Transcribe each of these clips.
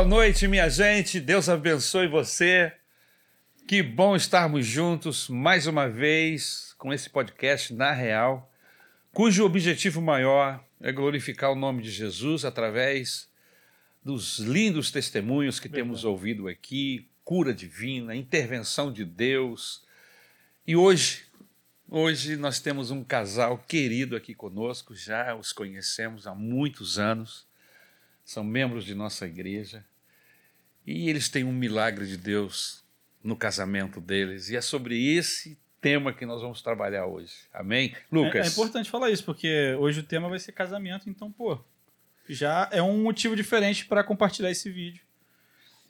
boa noite, minha gente. Deus abençoe você. Que bom estarmos juntos mais uma vez com esse podcast Na Real, cujo objetivo maior é glorificar o nome de Jesus através dos lindos testemunhos que temos ouvido aqui, cura divina, intervenção de Deus. E hoje, hoje nós temos um casal querido aqui conosco, já os conhecemos há muitos anos, são membros de nossa igreja e eles têm um milagre de Deus no casamento deles. E é sobre esse tema que nós vamos trabalhar hoje. Amém? Lucas. É, é importante falar isso, porque hoje o tema vai ser casamento, então, pô, já é um motivo diferente para compartilhar esse vídeo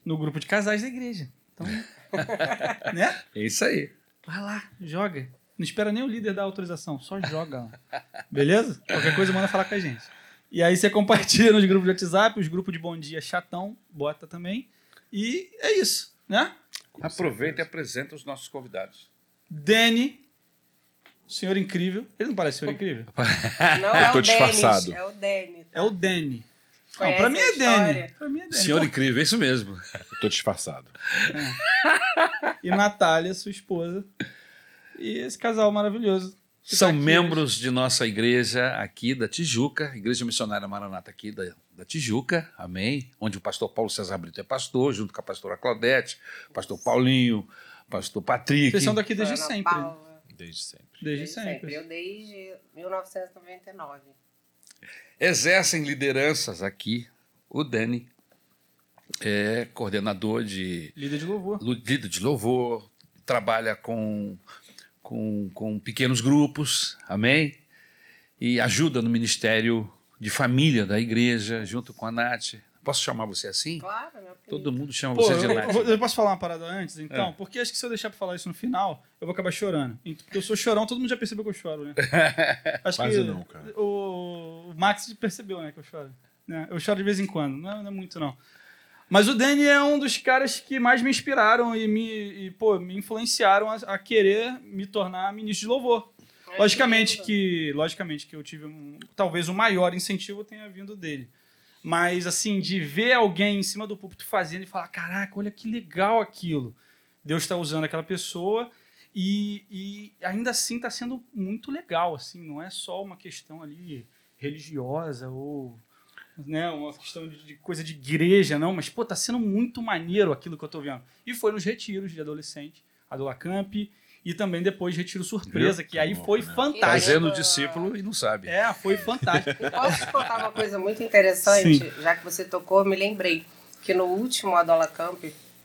no grupo de casais da igreja. Então, né? É isso aí. Vai lá, joga. Não espera nem o líder dar autorização, só joga lá. Beleza? Qualquer coisa manda falar com a gente. E aí você compartilha nos grupos de WhatsApp, os grupos de bom dia chatão, bota também. E é isso, né? Aproveita e apresenta os nossos convidados. Danny, senhor incrível. Ele não parece senhor incrível? Não, Eu é o disfarçado. É o Danny. É o Danny. Não, pra mim é? Pra mim é Danny. Senhor Pô, incrível, é isso mesmo. Eu tô disfarçado. E Natália, sua esposa. E esse casal maravilhoso. São tá aqui membros de nossa igreja aqui da Tijuca, Igreja Missionária Maranata aqui da, da Tijuca, amém? Onde o pastor Paulo César Brito é pastor, junto com a pastora Claudete, pastor Paulinho, pastor Patrick. Vocês são daqui desde Ana sempre. Paula, Desde sempre. Desde Desde sempre. sempre. Eu desde 1999. Exercem lideranças aqui. O Dani é coordenador de Líder de louvor. líder de louvor, trabalha com, com, com pequenos grupos, amém? E ajuda no ministério de família da igreja, junto com a Nath. Posso chamar você assim? Claro, meu filho. Todo mundo chama Pô, você de eu, Nath. eu- eu posso falar uma parada antes, então? É. Porque acho que se eu deixar pra falar isso no final, eu vou acabar chorando. Porque eu sou chorão, todo mundo já percebeu que eu choro, né? Acho Quase que não, cara. O, o Max percebeu, né, que eu choro. Né? Eu choro de vez em quando, não, não é muito não. Mas o Danny é um dos caras que mais me inspiraram e me, e, pô, me influenciaram a, a querer me tornar ministro de louvor. Ai, Logicamente lindo. que, logicamente que eu tive um, talvez o maior incentivo tenha vindo dele. Mas assim, de ver alguém em cima do púlpito fazendo e falar, caraca, olha que legal aquilo. Deus está usando aquela pessoa e, e ainda assim está sendo muito legal, assim, não é só uma questão ali religiosa ou né, uma questão de, de coisa de igreja, não, mas pô, tá sendo muito maneiro aquilo que eu tô vendo. E foi nos retiros de adolescente, a do Lacamp, e também depois retiro surpresa, que aí Tá foi né? fantástico. Fazendo discípulo e não sabe. É, foi fantástico. Posso te contar uma coisa muito interessante? Já que você tocou, eu me lembrei que no último Adola Camp,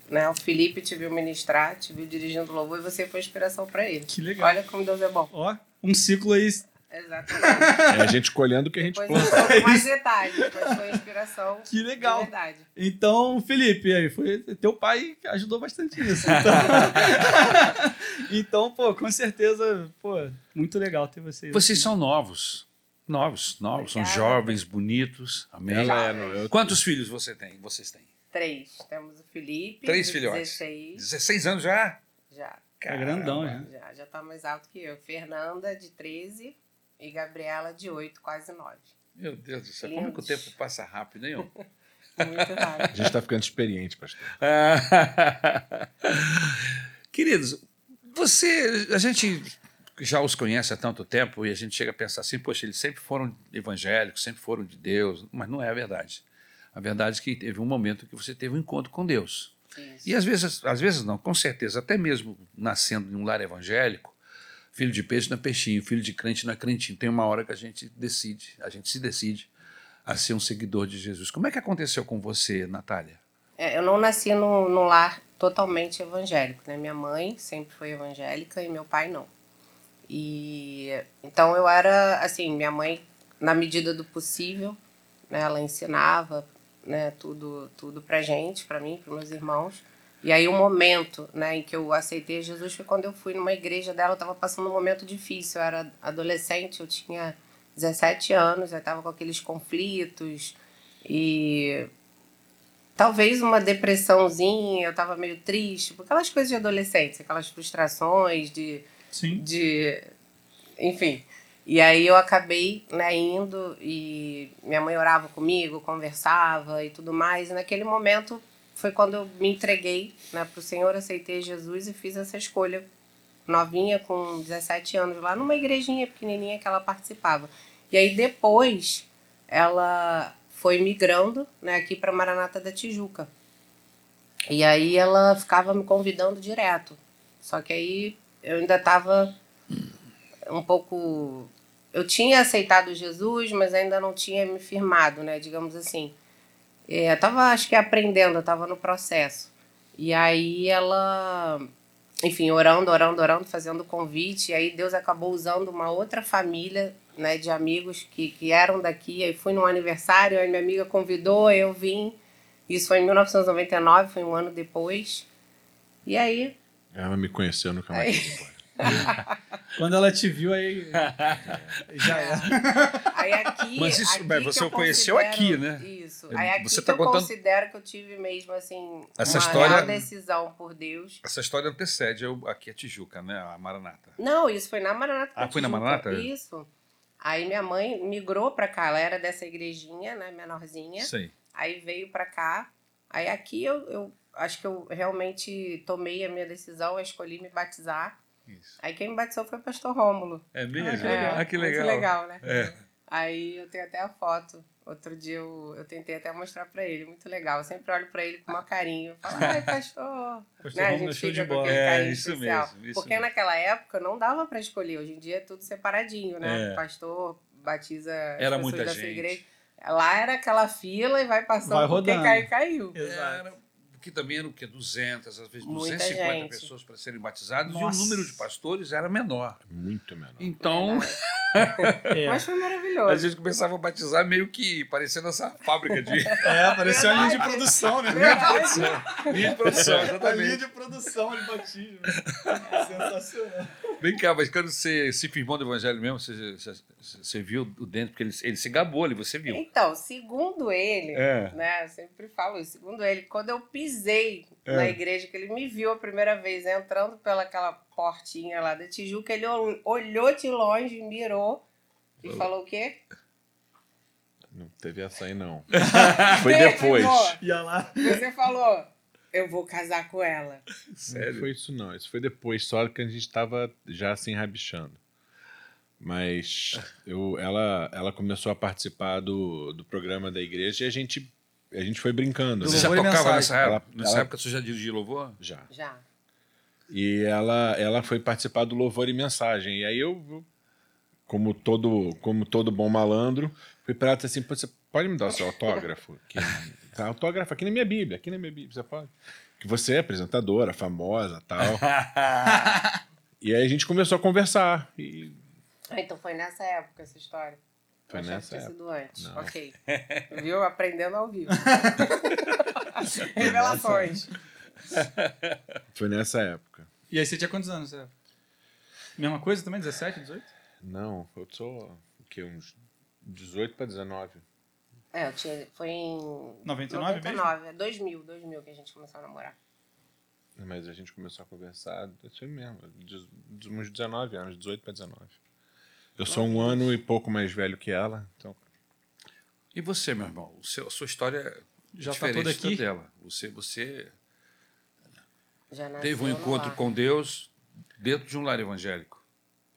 né, o Felipe te viu ministrar, te viu dirigindo louvor e você foi inspiração para ele. Que legal. Olha como Deus é bom. Ó, um ciclo aí. Exatamente. É a gente colhendo o que a gente Depois planta. eu conto mais detalhes, mas foi inspiração Que legal. de verdade. Então, Felipe, aí foi teu pai ajudou bastante nisso. Então, então pô, com certeza, pô, muito legal ter vocês. Vocês aqui. são novos. Novos, novos. São jovens, bonitos. Amém? Ela é, não, eu- Quantos filhos você tem? Vocês têm? Três. Temos o Felipe, Três filhotes. 16, 16 anos já? já. É grandão, Caramba. já. Já, já tá mais alto que eu. Fernanda, de 13 e Gabriela, de 8, quase 9. Meu Deus do céu, como que o Lindos. tempo passa rápido, hein? Muito. A gente tá ficando experiente, pastor. Queridos, você, a gente já os conhece há tanto tempo e a gente chega a pensar assim, poxa, eles sempre foram evangélicos, sempre foram de Deus, mas não é a verdade. A verdade é que teve um momento que você teve um encontro com Deus. Isso. E às vezes, às vezes não, com certeza, até mesmo nascendo em um lar evangélico, filho de peixe não é peixinho, filho de crente não é crentinho. Tem uma hora que a gente decide, a gente se decide a ser um seguidor de Jesus. Como é que aconteceu com você, Natália? É, eu não nasci num, num lar totalmente evangélico, né? Minha mãe sempre foi evangélica e meu pai não. E então eu era assim, minha mãe na medida do possível, né, ela ensinava, né, tudo tudo pra gente, pra mim, pros meus irmãos. E aí o momento, né, em que eu aceitei Jesus foi quando eu fui numa igreja dela, eu tava passando um momento difícil, eu era adolescente, eu tinha 17 anos, eu tava com aqueles conflitos e talvez uma depressãozinha, eu tava meio triste, aquelas coisas de adolescente, aquelas frustrações de Sim. de enfim. E aí eu acabei né, indo e minha mãe orava comigo, conversava e tudo mais. E naquele momento foi quando eu me entreguei né, para o Senhor, aceitei Jesus e fiz essa escolha novinha, com 17 anos, lá numa igrejinha pequenininha que ela participava. E aí depois ela foi migrando né, aqui para Maranata da Tijuca. E aí ela ficava me convidando direto. Só que aí eu ainda estava um pouco. Eu tinha aceitado Jesus, mas ainda não tinha me firmado, né? Digamos assim. É, eu tava, acho que aprendendo, eu tava no processo. E aí ela, enfim, orando, orando, orando, fazendo convite. E aí Deus acabou usando uma outra família, né, de amigos que, que eram daqui. Aí fui num aniversário, aí minha amiga convidou, eu vim. Isso foi em 1999, foi um ano depois. E aí. Ela me conheceu, nunca mais. aí. Quando ela te viu, aí já era. Aí aqui. Mas isso, aqui mas você eu o conheceu aqui, né? Isso. Aí aqui você que tá eu contando- considero que eu tive mesmo, assim, Essa uma história- real decisão por Deus. Essa história antecede eu, aqui a Tijuca, né? A Maranata. Não, isso foi na Maranata. Ah, foi na Tijuca. Maranata? Isso. Aí minha mãe migrou pra cá, ela era dessa igrejinha, né, menorzinha. Sei. Aí veio pra cá. Aí aqui eu, eu acho que eu realmente tomei a minha decisão, eu escolhi me batizar. Isso. Aí quem me batizou foi o pastor Rômulo. É mesmo? Ah, que legal. Ah, que legal. Muito legal, né? É. Aí eu tenho até a foto. Outro dia eu, eu tentei até mostrar pra ele. Muito legal. Eu sempre olho pra ele com maior carinho. Falo, ai, pastor. Pastor Né? A Romulo é gente show de fica com bola. aquele É, isso especial. mesmo, isso Porque mesmo. naquela época não dava pra escolher. Hoje em dia é tudo separadinho, né? É. O pastor batiza as Era pessoas muita da sua gente. igreja. Lá era aquela fila e vai passando. Vai por Quem rodando. cai, caiu. Exato. Também eram o quê? 200, às vezes Muita 250 gente. pessoas para serem batizadas Nossa. e o número de pastores era menor. Muito menor. Então, É, Mas foi a maravilhoso. gente começava a batizar meio que parecendo essa fábrica de é apareceu a linha de produção, né? Verdade. linha de produção, A linha exatamente. de produção de batismo. Sensacional. Vem cá, mas quando você se firmou no evangelho mesmo, você, você, você viu o dentro, porque ele, ele se gabou ali, você viu. Então, segundo ele, É. né? Eu sempre falo isso. Segundo ele, quando eu pisei É. na igreja, que ele me viu a primeira vez entrando pelaquela portinha lá da Tijuca, ele ol- olhou de longe, mirou e falou o quê? Não teve essa aí, não. Foi depois. lá. Você falou, eu vou casar com ela. Não Sério. foi isso, não. Isso foi depois, só que a gente estava já assim rabichando. Mas eu, ela, ela começou a participar do, do programa da igreja e a gente, a gente foi brincando. Do Você né? já tocava mensagem. nessa época? Ela- nessa ela- época você já dirigia louvor? Já. Já. E ela, ela foi participar do Louvor e Mensagem. E aí eu, como todo, como todo bom malandro, fui para ela e disse assim: "Pô, você pode me dar o seu autógrafo? Que, tá, autógrafo aqui na minha Bíblia, aqui na minha Bíblia, você pode? Que você é apresentadora, famosa tal. e aí a gente começou a conversar. E Ah, então foi nessa época essa história. Foi Eu nessa tinha sido antes. Não. Ok. Viu? Aprendendo ao vivo. Revelações. foi nessa época. E aí você tinha quantos anos? Você? Mesma coisa também? 17, 18? Não, eu sou o quê? Uns 18 para 19. É, eu tinha, foi em 99 mesmo? 99, é 2000, 2000 que a gente começou a namorar. Mas a gente começou a conversar, isso mesmo, de, de uns 19 anos, 18 para 19. Eu sou um ano e pouco mais velho que ela, então E você, meu irmão? O seu, a sua história é Já tá diferente toda aqui? dela. Você, você teve um encontro com Deus dentro de um lar evangélico.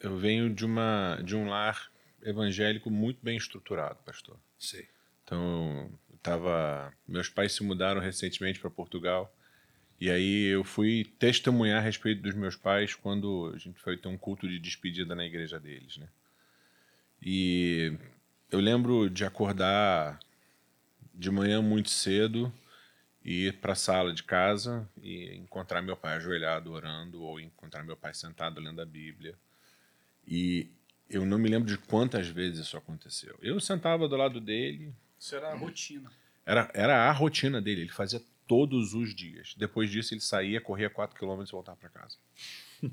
eu venho de, uma, de um lar evangélico muito bem estruturado, pastor. Sei. Então, tava, meus pais se mudaram recentemente para Portugal. E aí eu fui testemunhar a respeito dos meus pais quando a gente foi ter um culto de despedida na igreja deles, né? E eu lembro de acordar de manhã muito cedo e ir para a sala de casa e encontrar meu pai ajoelhado orando ou encontrar meu pai sentado lendo a Bíblia. E eu não me lembro de quantas vezes isso aconteceu. Eu sentava do lado dele, Isso era a rotina. era, era a rotina dele, ele fazia todos os dias. Depois disso, ele saía, corria 4 km e voltava para casa.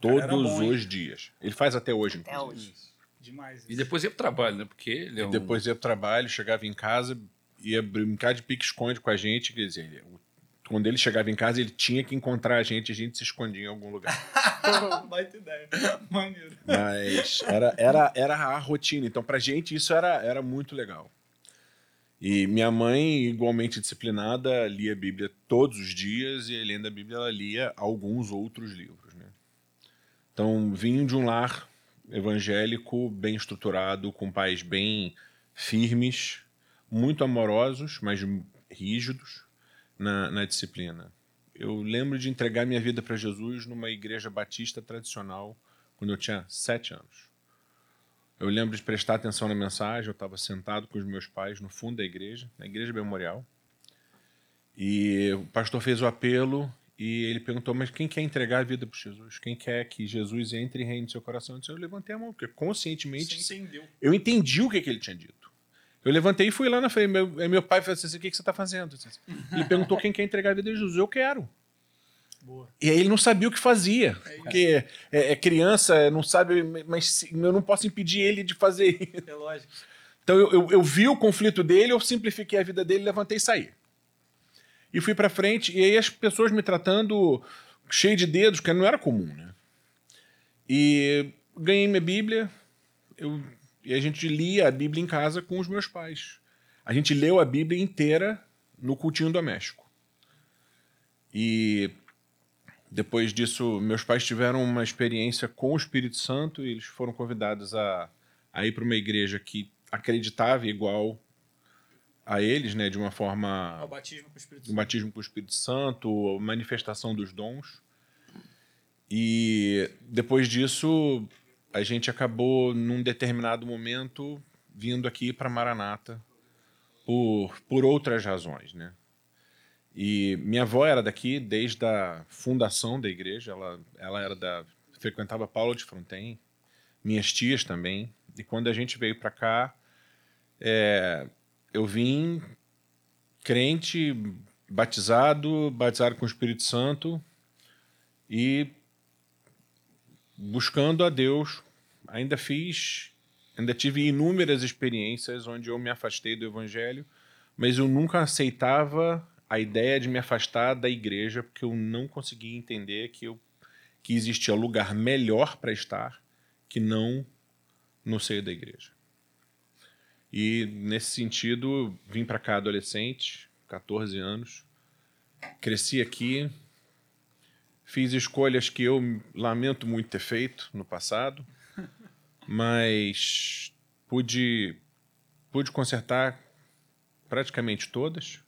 todos bom, hein? os dias. Ele faz até hoje, Até inclusive. hoje. Demais. E depois ia pro trabalho, né? Porque ele é um... Depois ia pro trabalho, chegava em casa, ia brincar de pique-esconde com a gente. Quer dizer, quando ele chegava em casa, ele tinha que encontrar a gente, a gente se escondia em algum lugar. Baita ideia. Maneiro. Mas era, era, era a rotina. Então, pra gente, isso era, era muito legal. E minha mãe, igualmente disciplinada, lia a Bíblia todos os dias e, além da Bíblia, ela lia alguns outros livros. Né? Então, vim de um lar evangélico bem estruturado, com pais bem firmes, muito amorosos, mas rígidos na, na disciplina. Eu lembro de entregar minha vida para Jesus numa igreja batista tradicional quando eu tinha sete anos. Eu lembro de prestar atenção na mensagem. Eu estava sentado com os meus pais no fundo da igreja, na igreja memorial. E o pastor fez o apelo e ele perguntou: Mas quem quer entregar a vida para Jesus? Quem quer que Jesus entre e reine no seu coração? Eu, disse, eu levantei a mão, porque conscientemente eu entendi o que, que ele tinha dito. Eu levantei e fui lá na frente. Meu, meu pai falou assim: O que, que você está fazendo? Ele perguntou quem quer entregar a vida a Jesus. Eu quero. Boa. E aí ele não sabia o que fazia. Porque é, é criança, não sabe, mas eu não posso impedir ele de fazer isso. É lógico. Então eu, eu, eu vi o conflito dele, eu simplifiquei a vida dele, levantei e saí. E fui pra frente, e aí as pessoas me tratando cheio de dedos, que não era comum, né? E ganhei minha Bíblia, eu, e a gente lia a Bíblia em casa com os meus pais. A gente leu a Bíblia inteira no cultinho doméstico. E depois disso, meus pais tiveram uma experiência com o Espírito Santo e eles foram convidados a, a ir para uma igreja que acreditava igual a eles, né, de uma forma Ao batismo com o Espírito o Santo. batismo com o Espírito Santo, a manifestação dos dons. E depois disso, a gente acabou, num determinado momento, vindo aqui para Maranata por, por outras razões, né? E minha avó era daqui desde a fundação da igreja, ela, ela era da frequentava Paulo de Fronten, minhas tias também. E quando a gente veio para cá, é, eu vim crente, batizado, batizado com o Espírito Santo e buscando a Deus. Ainda fiz, ainda tive inúmeras experiências onde eu me afastei do Evangelho, mas eu nunca aceitava a ideia de me afastar da igreja porque eu não conseguia entender que, eu, que existia lugar melhor para estar que não no seio da igreja. E nesse sentido, vim para cá adolescente, 14 anos, cresci aqui, fiz escolhas que eu lamento muito ter feito no passado, mas pude pude consertar praticamente todas.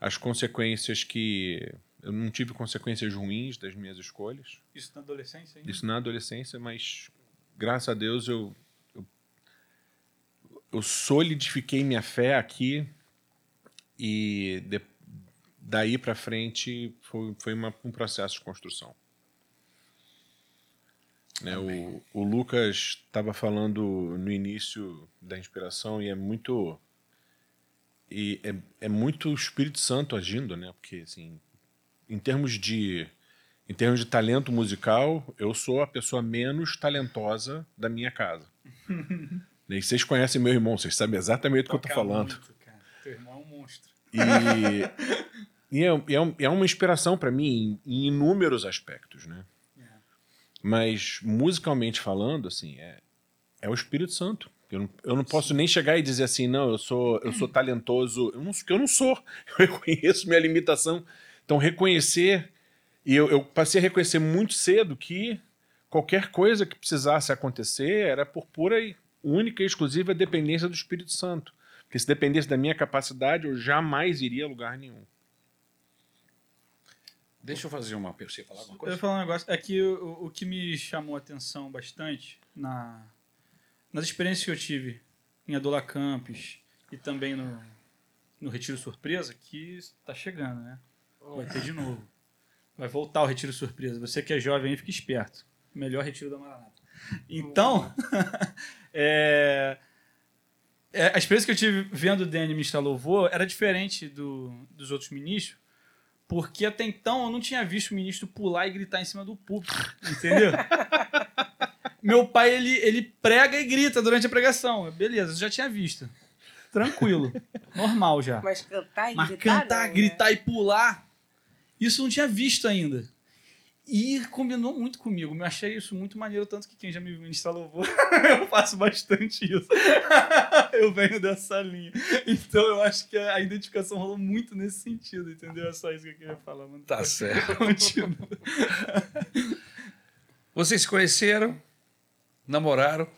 As consequências que eu não tive consequências ruins das minhas escolhas. Isso na adolescência ainda? Isso na adolescência, mas graças a Deus eu, eu, eu solidifiquei minha fé aqui e de- daí para frente foi, foi uma- um processo de construção. Né, o, o Lucas estava falando no início da inspiração e é muito e é, é muito o Espírito Santo agindo, né? Porque assim, em termos de em termos de talento musical, eu sou a pessoa menos talentosa da minha casa. e vocês conhecem meu irmão, vocês sabem exatamente do que eu Toca falando. muito, cara. Teu irmão é um monstro. E, e é, é é uma inspiração para mim em, em inúmeros aspectos, né? É. Mas musicalmente falando, assim, é, é o Espírito Santo. Eu não, eu não posso nem chegar e dizer assim, não, eu sou, eu sou talentoso. Eu não, eu não sou. Eu reconheço minha limitação. Então, reconhecer. E eu, eu passei a reconhecer muito cedo que qualquer coisa que precisasse acontecer era por pura e única e exclusiva dependência do Espírito Santo. Porque se dependesse da minha capacidade, eu jamais iria a lugar nenhum. Deixa eu fazer uma. Você falar alguma Eu ia coisa? falar um negócio. É que o, o que me chamou a atenção bastante na, nas experiências que eu tive em Adola Campos e também no, no Retiro Surpresa, que está chegando, né? Vai ter de novo. Vai voltar o Retiro Surpresa. Você que é jovem aí, fica esperto. Melhor Retiro da Maranata. Então, é, é, a experiência que eu tive vendo o Danny ministrar louvor era diferente do, dos outros ministros, porque até então eu não tinha visto o ministro pular e gritar em cima do púlpito, entendeu? Meu pai, ele, ele prega e grita durante a pregação. Beleza, eu já tinha visto. Tranquilo. Normal já. Mas cantar e Mas gritar. cantar, não, né? gritar e pular. Isso eu não tinha visto ainda. E combinou muito comigo. Eu achei isso muito maneiro, tanto que quem já me ministra louvor, eu faço bastante isso. eu venho dessa linha. Então eu acho que a identificação rolou muito nesse sentido, entendeu? É só isso que eu queria falar, mano. Tá certo. Continua. Vocês se conheceram, namoraram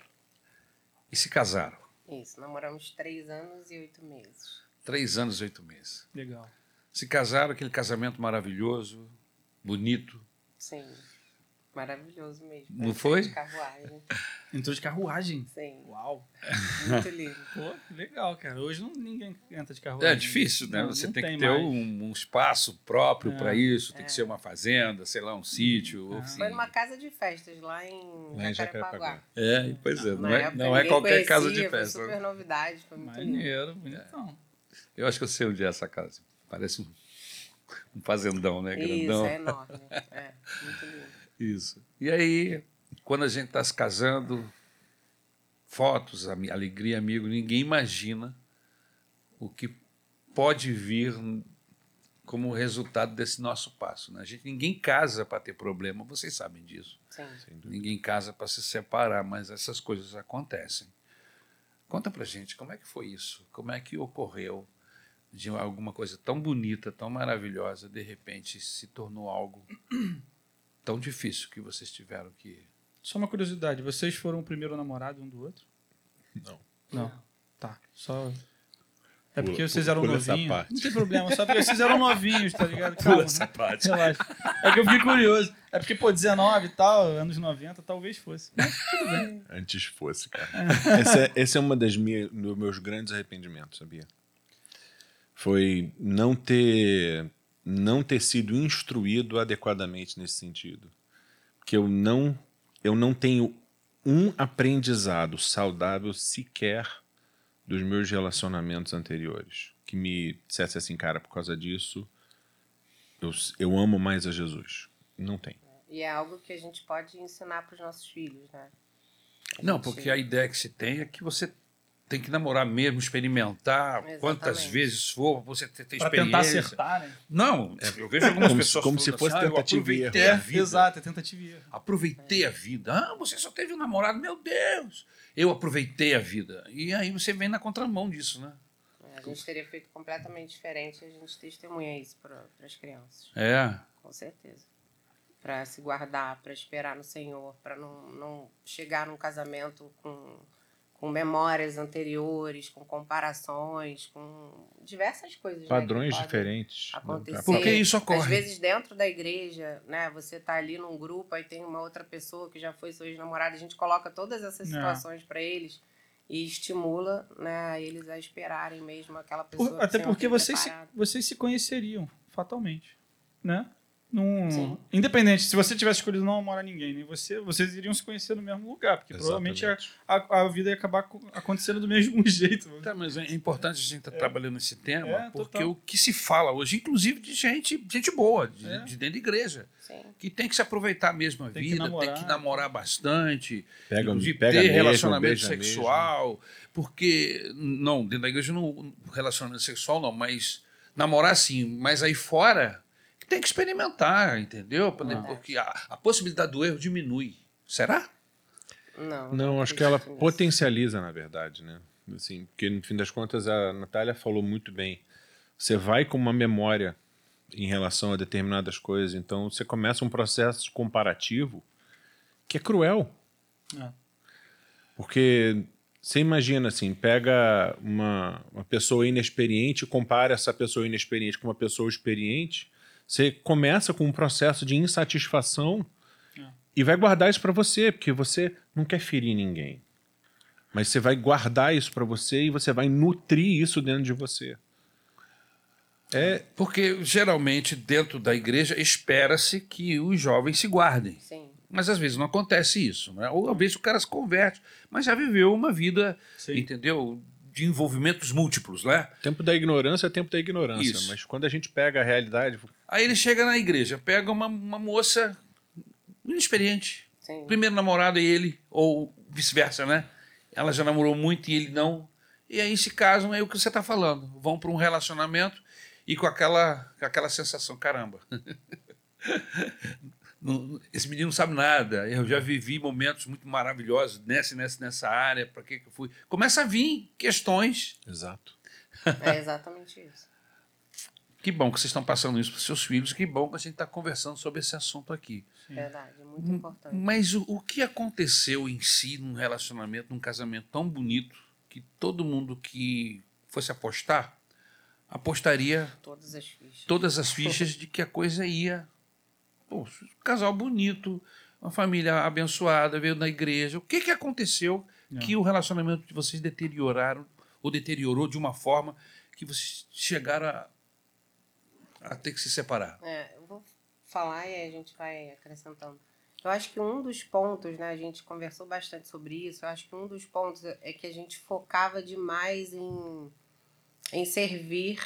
e se casaram. Isso, namoramos três anos e oito meses. Três anos e oito meses. Legal. Se casaram, aquele casamento maravilhoso, bonito. Sim. Maravilhoso mesmo. Não Parece foi? De carruagem. Entrou de carruagem. Sim. Uau. Muito lindo. Pô, legal, cara. Hoje não, ninguém entra de carruagem. É difícil, né? Não, Você não tem, que ter um, um espaço próprio É. para isso. Tem É. que ser uma fazenda, sei lá, um sítio. Ah. Foi numa casa de festas lá em Lá em Jacarepaguá. É, pois é. Não é, não é ninguém qualquer casa conhecia, de foi festa. né? super novidade, foi muito lindo. Maneiro, bonitão. Eu acho que eu sei onde é essa casa. Parece um, um fazendão, né? Isso, Grandão. é enorme. É, muito lindo. Isso. E aí, quando a gente está se casando, fotos, alegria, amigo, ninguém imagina o que pode vir como resultado desse nosso passo. Né? A gente, ninguém casa para ter problema, vocês sabem disso. Sim. Ninguém casa para se separar, mas essas coisas acontecem. Conta pra gente, como é que foi isso? Como é que ocorreu de alguma coisa tão bonita, tão maravilhosa, de repente se tornou algo tão difícil que vocês tiveram que Só uma curiosidade, vocês foram o primeiro namorado um do outro? Não. Não. Tá. Só. É porque Pula- vocês eram pula essa novinhos. parte. Não tem problema, só porque vocês eram novinhos, tá ligado? Pula Calma, essa né? parte. Relaxa. É que eu fiquei curioso. É porque, pô, 19 e tal, anos 90, talvez fosse. Mas tudo bem. Antes fosse, cara. esse, é, esse é uma das minhas, dos meus grandes arrependimentos, sabia? Foi não ter não ter sido instruído adequadamente nesse sentido. Que eu não eu não tenho um aprendizado saudável sequer dos meus relacionamentos anteriores que me dissesse assim, cara, por causa disso eu, eu amo mais a Jesus. Não tem. E é algo que a gente pode ensinar para os nossos filhos, né? Não, porque a ideia que se tem é que você tem que namorar mesmo, experimentar Exatamente. quantas vezes for, você ter, ter Pra experiência. tentar acertar, né? Não, eu vejo algumas Como se- pessoas como se fosse assim, ah, tentativa e aproveitei erro. a vida. Exato, é tentativa e erro. Aproveitei a vida. Ah, você só teve um namorado, meu Deus! Eu aproveitei a vida. E aí você vem na contramão disso, né? A gente teria feito completamente diferente a gente testemunha isso para as crianças. É. Com certeza. Para se guardar, para esperar no Senhor, para não, não chegar num casamento com, com memórias anteriores, com comparações, com diversas coisas. né, Padrões podem diferentes. acontecer. Porque isso Às ocorre. vezes dentro da igreja, né, você tá ali num grupo, aí tem uma outra pessoa que já foi seu ex-namorado, a gente coloca todas essas É. situações para eles e estimula, né, eles a esperarem mesmo aquela pessoa. Por- até porque vocês se, vocês se conheceriam, fatalmente. Né? Num, Sim. independente, se você tivesse escolhido não namorar ninguém, nem você, vocês iriam se conhecer no mesmo lugar, porque provavelmente a, a, a vida ia acabar co- acontecendo do mesmo jeito. Tá, mas é importante a gente estar trabalhando nesse tema, É, porque total. o que se fala hoje, inclusive de gente, gente boa, de, É. de dentro da igreja, Sim. que tem que se aproveitar mesmo a Tem que vida, namorar. tem que namorar bastante, Pega, inclusive pega ter mesmo, relacionamento sexual, porque, não, dentro da igreja não, relacionamento sexual não, mas namorar sim, mas aí fora tem que experimentar, entendeu? Verdade. Porque a, a possibilidade do erro diminui. Será? Não, Não, acho que ela nisso. potencializa, na verdade, né? Assim, porque no fim das contas a Natália falou muito bem. Você vai com uma memória em relação a determinadas coisas, então você começa um processo comparativo que é cruel. É. Porque você imagina assim, pega uma, uma pessoa inexperiente, compara essa pessoa inexperiente com uma pessoa experiente, você começa com um processo de insatisfação É. e vai guardar isso para você, porque você não quer ferir ninguém. Mas você vai guardar isso para você e você vai nutrir isso dentro de você. É, Porque geralmente dentro da igreja espera-se que os jovens se guardem. Sim. Mas às vezes não acontece isso, né? Ou às vezes o cara se converte, mas já viveu uma vida, Sim. entendeu? De envolvimentos múltiplos, né? tempo da ignorância é tempo da ignorância. Isso. Mas quando a gente pega a realidade, Aí ele chega na igreja, pega uma, uma moça inexperiente. Sim. Primeiro namorado é ele, ou vice-versa, né? Ela já namorou muito e ele não. E aí se casam, é o que você está falando. Vão para um relacionamento. e com aquela, com aquela sensação, caramba. não- esse menino não sabe nada. Eu já vivi momentos muito maravilhosos nessa, nessa, nessa área. Para que que eu fui? Começa a vir questões. Exato. É exatamente isso. Que bom que vocês estão passando isso para seus filhos. Que bom que a gente está conversando sobre esse assunto aqui. Verdade, muito importante. Mas o, o que aconteceu em si num relacionamento, num casamento tão bonito, que todo mundo que fosse apostar, apostaria Todas as fichas. todas as fichas de que a coisa ia. Pô, casal bonito, uma família abençoada, veio da igreja. O que, que aconteceu Não. que o relacionamento de vocês deterioraram, ou deteriorou de uma forma que vocês chegaram a, a ter que se separar? É, eu vou falar e aí a gente vai acrescentando. Eu acho que um dos pontos, né, a gente conversou bastante sobre isso, eu acho que um dos pontos é que a gente focava demais em, em servir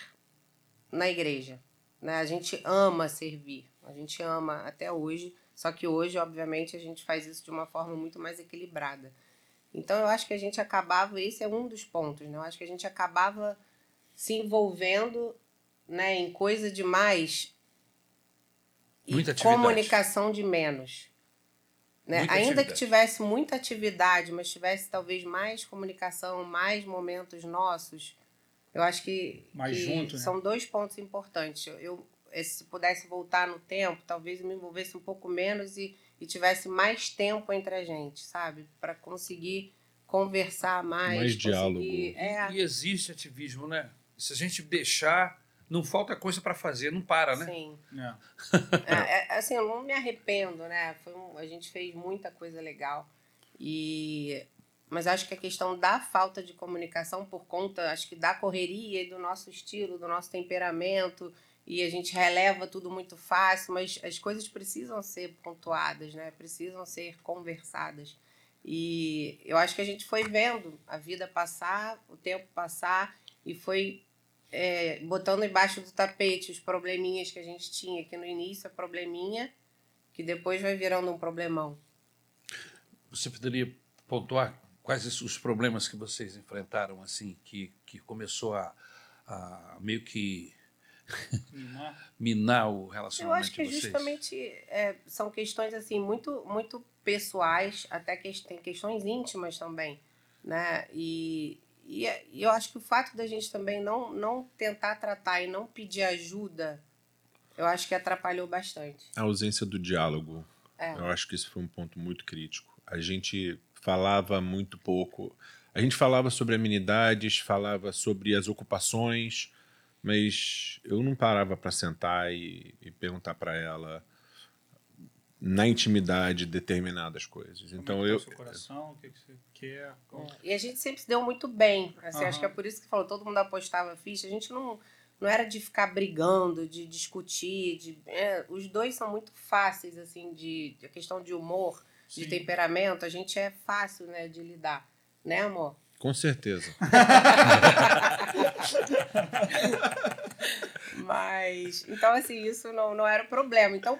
na igreja. Né? A gente ama servir, a gente ama até hoje, só que hoje, obviamente, a gente faz isso de uma forma muito mais equilibrada. Então, eu acho que a gente acabava, esse é um dos pontos, né? eu acho que a gente acabava se envolvendo né, em coisa demais e Muita atividade. comunicação de menos. Né? Muita Ainda atividade. que tivesse muita atividade, mas tivesse talvez mais comunicação, mais momentos nossos, eu acho que, Mais que junto, né? são dois pontos importantes. Eu, se pudesse voltar no tempo, talvez eu me envolvesse um pouco menos e, e tivesse mais tempo entre a gente, sabe? Para conseguir conversar mais. Mais conseguir- diálogo. É, E existe ativismo, né? Se a gente deixar, não falta coisa para fazer, não para, né? sim. É. É, é, assim, eu não me arrependo, né? Foi um- a gente fez muita coisa legal. E mas acho que a questão da falta de comunicação por conta, acho que da correria e do nosso estilo, do nosso temperamento, e a gente releva tudo muito fácil, mas as coisas precisam ser pontuadas, né? Precisam ser conversadas. E eu acho que a gente foi vendo a vida passar, o tempo passar e foi é, botando embaixo do tapete os probleminhas que a gente tinha, que no início é probleminha, que depois vai virando um problemão. Você poderia pontuar quais os problemas que vocês enfrentaram, assim, que, que começou a, a meio que Minar o Eu relacionamento acho que de vocês? justamente é, são questões assim muito muito pessoais, até que tem questões íntimas também, né? E, e, e eu acho que o fato da gente também não não tentar tratar e não pedir ajuda, eu acho que atrapalhou bastante. A ausência do diálogo. É. Eu acho que isso foi um ponto muito crítico. A gente falava muito pouco. A gente falava sobre amenidades, falava sobre as ocupações, mas eu não parava para sentar e, e perguntar para ela na intimidade determinadas coisas. Então Como é que eu tá o seu coração, o que, que você quer. como- E a gente sempre se deu muito bem. Assim, Aham. Acho que é por isso que falou, todo mundo apostava ficha. A gente não, não era de ficar brigando, de discutir. De, é, os dois são muito fáceis, assim, de, de questão de humor, de Sim. temperamento. A gente é fácil, né, de lidar. Né, amor? Com certeza. Mas, então, assim, isso não, não era o problema. Então,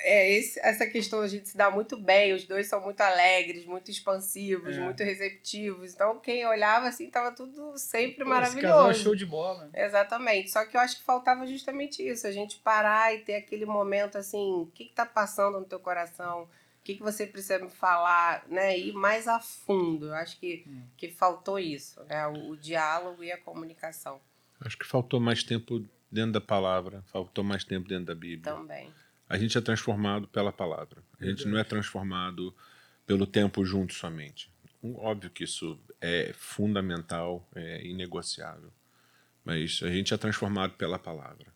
é, esse, essa questão a gente se dá muito bem, os dois são muito alegres, muito expansivos, É. muito receptivos. Então, quem olhava, assim, tava tudo sempre Pô, maravilhoso. Esse casal é show de bola. Exatamente. Só que eu acho que faltava justamente isso, a gente parar e ter aquele momento assim, o que, que tá passando no teu coração? O que, que você precisa me falar, né? Ir mais a fundo. Eu acho que, Hum. que faltou isso, né? O, o diálogo e a comunicação Acho que faltou mais tempo dentro da palavra, faltou mais tempo dentro da Bíblia. também. A gente é transformado pela palavra. A gente não é transformado pelo tempo junto somente. Um, Óbvio que isso é fundamental, é inegociável. Mas a gente é transformado pela palavra.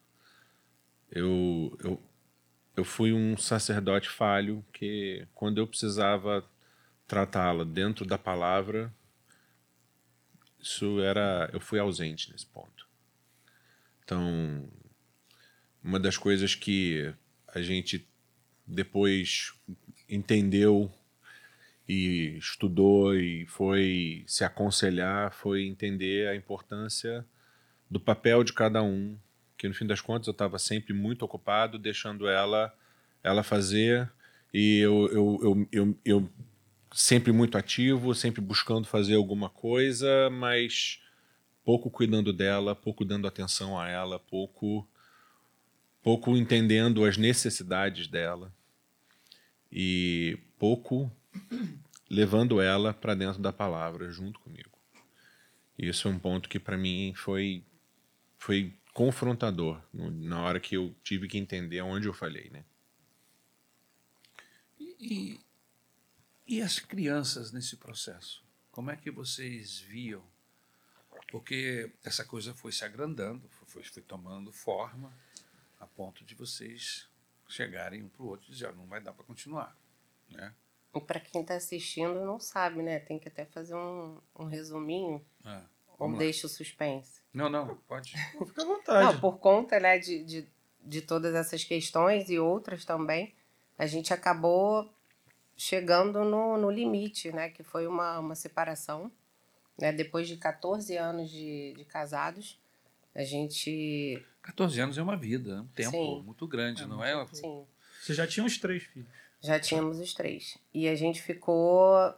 Eu, eu, eu fui um sacerdote falho que, quando eu precisava tratá-la dentro da palavra, isso era. Eu fui ausente nesse ponto. Então, uma das coisas que a gente depois entendeu e estudou e foi se aconselhar foi entender a importância do papel de cada um que no fim das contas eu estava sempre muito ocupado deixando ela ela fazer e eu, eu, eu, eu, eu sempre muito ativo sempre buscando fazer alguma coisa mas pouco cuidando dela, pouco dando atenção a ela, pouco pouco entendendo as necessidades dela e pouco levando ela para dentro da palavra junto comigo. Isso é um ponto que para mim foi foi confrontador no, na hora que eu tive que entender onde eu falhei, né? E, e as crianças nesse processo? Como é que vocês viam? Porque essa coisa foi se agrandando, foi, foi tomando forma, a ponto de vocês chegarem um para o outro e dizer, ah, não vai dar para continuar, né? E para quem está assistindo não sabe, né? Tem que até fazer um, um resuminho. Ou vamos lá. deixa o suspense. Não, não, pode. Fica à vontade. Não, por conta né, de, de, de todas essas questões e outras também, a gente acabou chegando no, no limite, né? Que foi uma, uma separação. Né, depois de 14 anos de, de casados, a gente. 14 anos é uma vida, é um tempo Sim. muito grande, É não é? Sim, Você já tinha uns três filhos. já tínhamos os três. E a gente ficou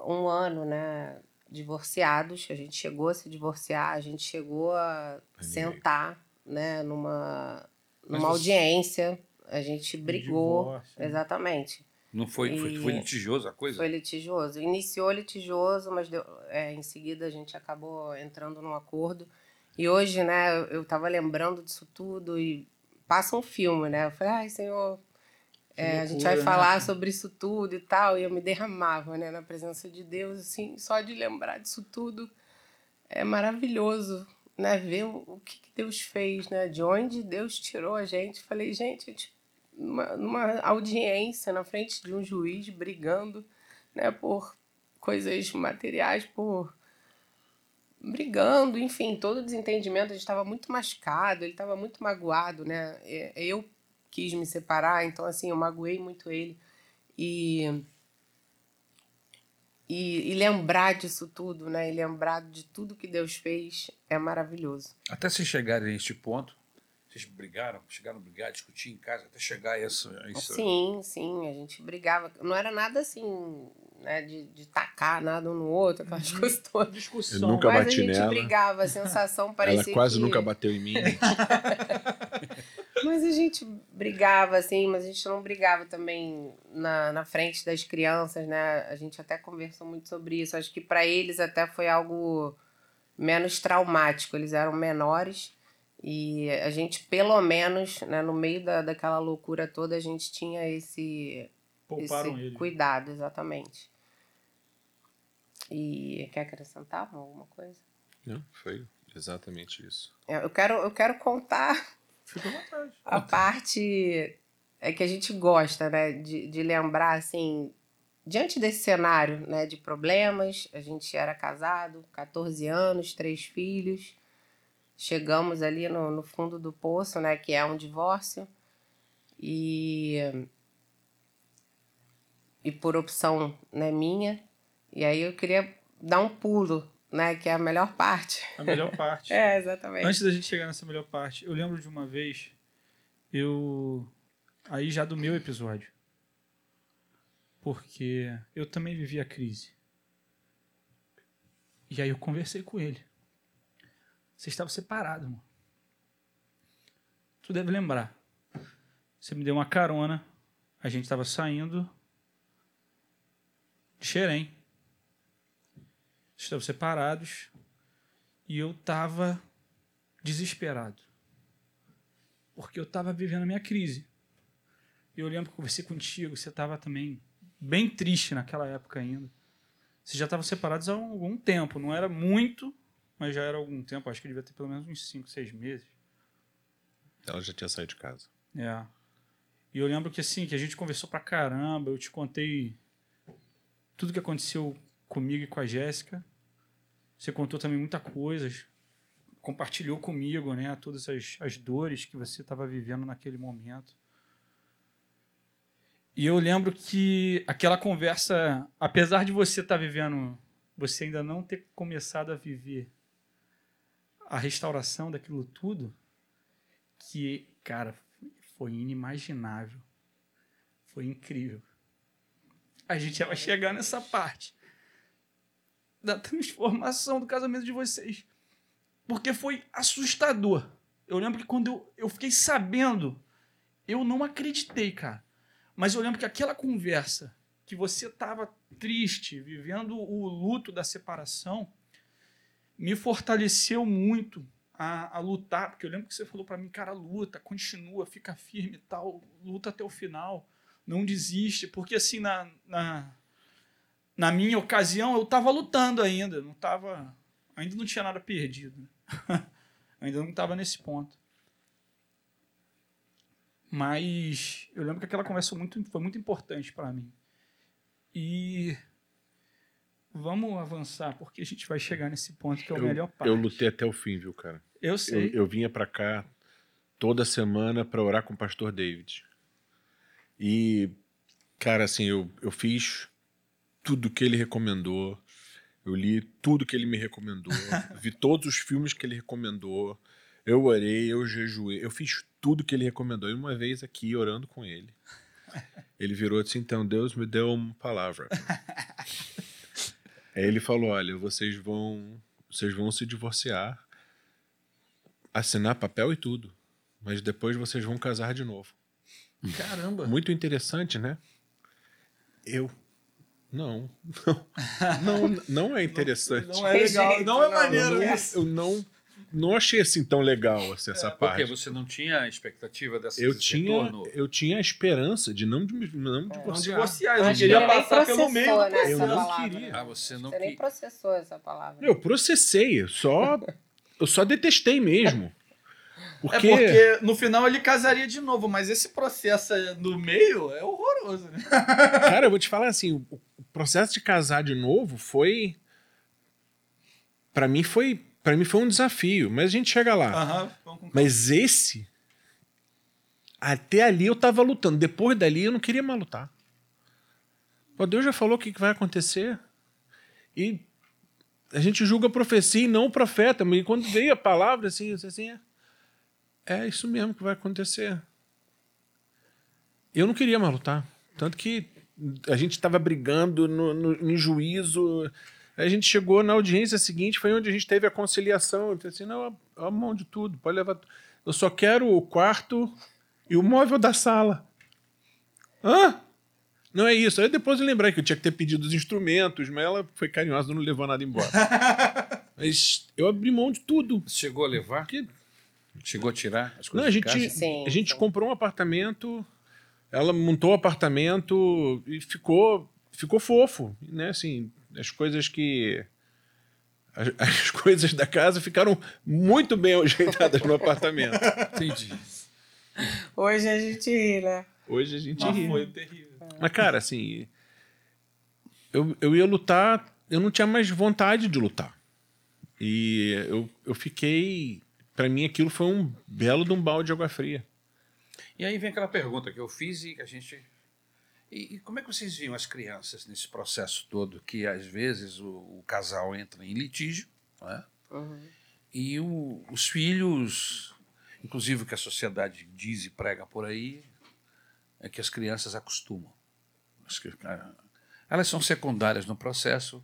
um ano, né? Divorciados. A gente chegou a se divorciar, a gente chegou a sentar, né? Numa, Mas numa você- audiência. A gente brigou. Divórcio, né? Exatamente. Não foi, foi, foi litigioso a coisa? Foi litigioso. Iniciou litigioso, mas deu- é, em seguida a gente acabou entrando num acordo. E hoje, né, eu- eu tava lembrando disso tudo e passa um filme, né? Eu falei, ai, senhor, é, a gente vai né? falar sobre isso tudo e tal. E eu me derramava, né, na presença de Deus, assim, só de lembrar disso tudo é maravilhoso, né? Ver o, o que, que Deus fez, né? De onde Deus tirou a gente. Falei, gente, numa, numa audiência na frente de um juiz brigando, né, por coisas materiais, por brigando, enfim, todo desentendimento, a gente estava muito machucado, ele estava muito magoado, né? É, Eu quis me separar, então assim, eu magoei muito ele e e, e lembrar disso tudo, né? E lembrar de tudo que Deus fez é maravilhoso. Até se chegarem a este ponto, vocês brigaram, chegaram a brigar, discutir em casa, até chegar a isso. a isso. Sim, sim, a gente brigava. Não era nada assim, né, de, de tacar nada um no outro, aquelas coisas todas. Discussão. Eu nunca Mas bati a gente nela. brigava, a sensação parecia Ela quase que... nunca bateu em mim. Mas a gente brigava, assim, mas a gente não brigava também na, na frente das crianças, né? A gente até conversou muito sobre isso. Acho que para eles até foi algo menos traumático. Eles eram menores e a gente, pelo menos, né, no meio da, daquela loucura toda, a gente tinha esse, Pouparam esse ele. cuidado, exatamente. E quer acrescentar alguma coisa? Não, foi exatamente isso. Eu eu quero, eu quero contar Fica à vontade. a parte é que a gente gosta, né, de, de lembrar, assim, diante desse cenário, né, de problemas, a gente era casado, 14 anos, três filhos, chegamos ali no, no fundo do poço, né, que é um divórcio, e, e por opção, né, minha, e aí eu queria dar um pulo, né, que é a melhor parte. A melhor parte. É, exatamente. Antes da gente chegar nessa melhor parte, eu lembro de uma vez, eu. Aí já do meu episódio. Porque eu também vivi a crise. E aí eu conversei com ele. Você estava separado, mano. Tu deve lembrar. Você me deu uma carona. A gente estava saindo de Xerém. Estamos separados. E eu tava desesperado. Porque eu tava vivendo a minha crise. E eu lembro que eu conversei contigo, você tava também bem triste naquela época ainda. Vocês já estavam separados há algum tempo, não era muito, mas já era algum tempo, acho que devia ter pelo menos uns 5, 6 meses. Ela já tinha saído de casa. É. E eu lembro que assim, que a gente conversou pra caramba, eu te contei tudo que aconteceu comigo e com a Jéssica. Você contou também muita coisa, compartilhou comigo, né, todas as, as dores que você estava vivendo naquele momento. E eu lembro que aquela conversa, apesar de você estar vivendo, você ainda não ter começado a viver a restauração daquilo tudo, que, cara, foi inimaginável. Foi incrível. A gente vai chegar nessa parte da transformação do casamento de vocês. Porque foi assustador. Eu lembro que quando eu, eu fiquei sabendo, eu não acreditei, cara. Mas eu lembro que aquela conversa, que você tava triste, vivendo o luto da separação, me fortaleceu muito a, a lutar. Porque eu lembro que você falou para mim, cara, luta, continua, fica firme e tal, luta até o final, não desiste. Porque assim, na, na, na minha ocasião, eu tava lutando ainda, não tava. Ainda não tinha nada perdido. ainda não estava nesse ponto. Mas eu lembro que aquela conversa foi muito, foi muito importante para mim. E vamos avançar, porque a gente vai chegar nesse ponto que é o eu, melhor parte. Eu lutei até o fim, viu, cara? Eu sei. Eu, eu vinha para cá toda semana para orar com o pastor David. E, cara, assim, eu, eu fiz tudo que ele recomendou. Eu li tudo que ele me recomendou. vi todos os filmes que ele recomendou. Eu orei, eu jejuei. Eu fiz tudo que ele recomendou. E uma vez aqui, orando com ele, ele virou assim: então, Deus me deu uma palavra. Aí ele falou: olha, vocês vão, vocês vão se divorciar, assinar papel e tudo. Mas depois vocês vão casar de novo. Caramba! Muito interessante, né? Eu. Não, não, não, não é interessante. Não, não é legal, não é maneiro não, isso. Eu não, não achei assim tão legal assim, essa É, parte. porque você não tinha a expectativa dessa Eu tinha, retorno? eu tinha a esperança de não, não Não divorciar. divorciar, eu Acho queria nem passar pelo meio do né, Eu não palavra. queria. Ah, você não Você nem que... processou essa palavra. Eu processei, eu só, eu só detestei mesmo. É Porque, porque no final ele casaria de novo, mas esse processo no meio é horroroso, né? cara, eu vou te falar assim, o o processo de casar de novo foi Pra mim foi, para mim foi um desafio, mas a gente chega lá. Com Mas esse até ali eu tava lutando, depois dali eu não queria mais lutar. Pô, Deus já falou o que vai acontecer. E a gente julga a profecia e não o profeta, mas quando veio a palavra assim, disse assim, é, é isso mesmo que vai acontecer. Eu não queria mais lutar. Tanto que a gente estava brigando no, no, em juízo. Aí a gente chegou na audiência seguinte, foi onde a gente teve a conciliação. Eu disse assim, não, a mão de tudo, pode levar. Eu só quero o quarto e o móvel da sala. Hã? Não é isso. Aí depois eu lembrei que eu tinha que ter pedido os instrumentos, mas ela foi carinhosa, não levou nada embora. mas eu abri mão de tudo. Chegou a levar? Porque Chegou a tirar as não, coisas a de casa? gente, Sim, a gente comprou um apartamento, ela montou o apartamento e ficou, ficou fofo, né? Assim, as coisas que as, as coisas da casa ficaram muito bem ajeitadas no apartamento. Entendi. Hoje a gente ri, né? Hoje a gente Mas ri. foi terrível. Mas cara, assim, eu, eu ia lutar, eu não tinha mais vontade de lutar. E eu, eu fiquei, Pra mim aquilo foi um belo de um balde de água fria. E aí vem aquela pergunta que eu fiz e a gente. E, e como é que vocês viam as crianças nesse processo todo? Que às vezes o, o casal entra em litígio, não é? Uhum. e o- os filhos, inclusive o que a sociedade diz e prega por aí, é que as crianças acostumam. As que- Elas são secundárias no processo.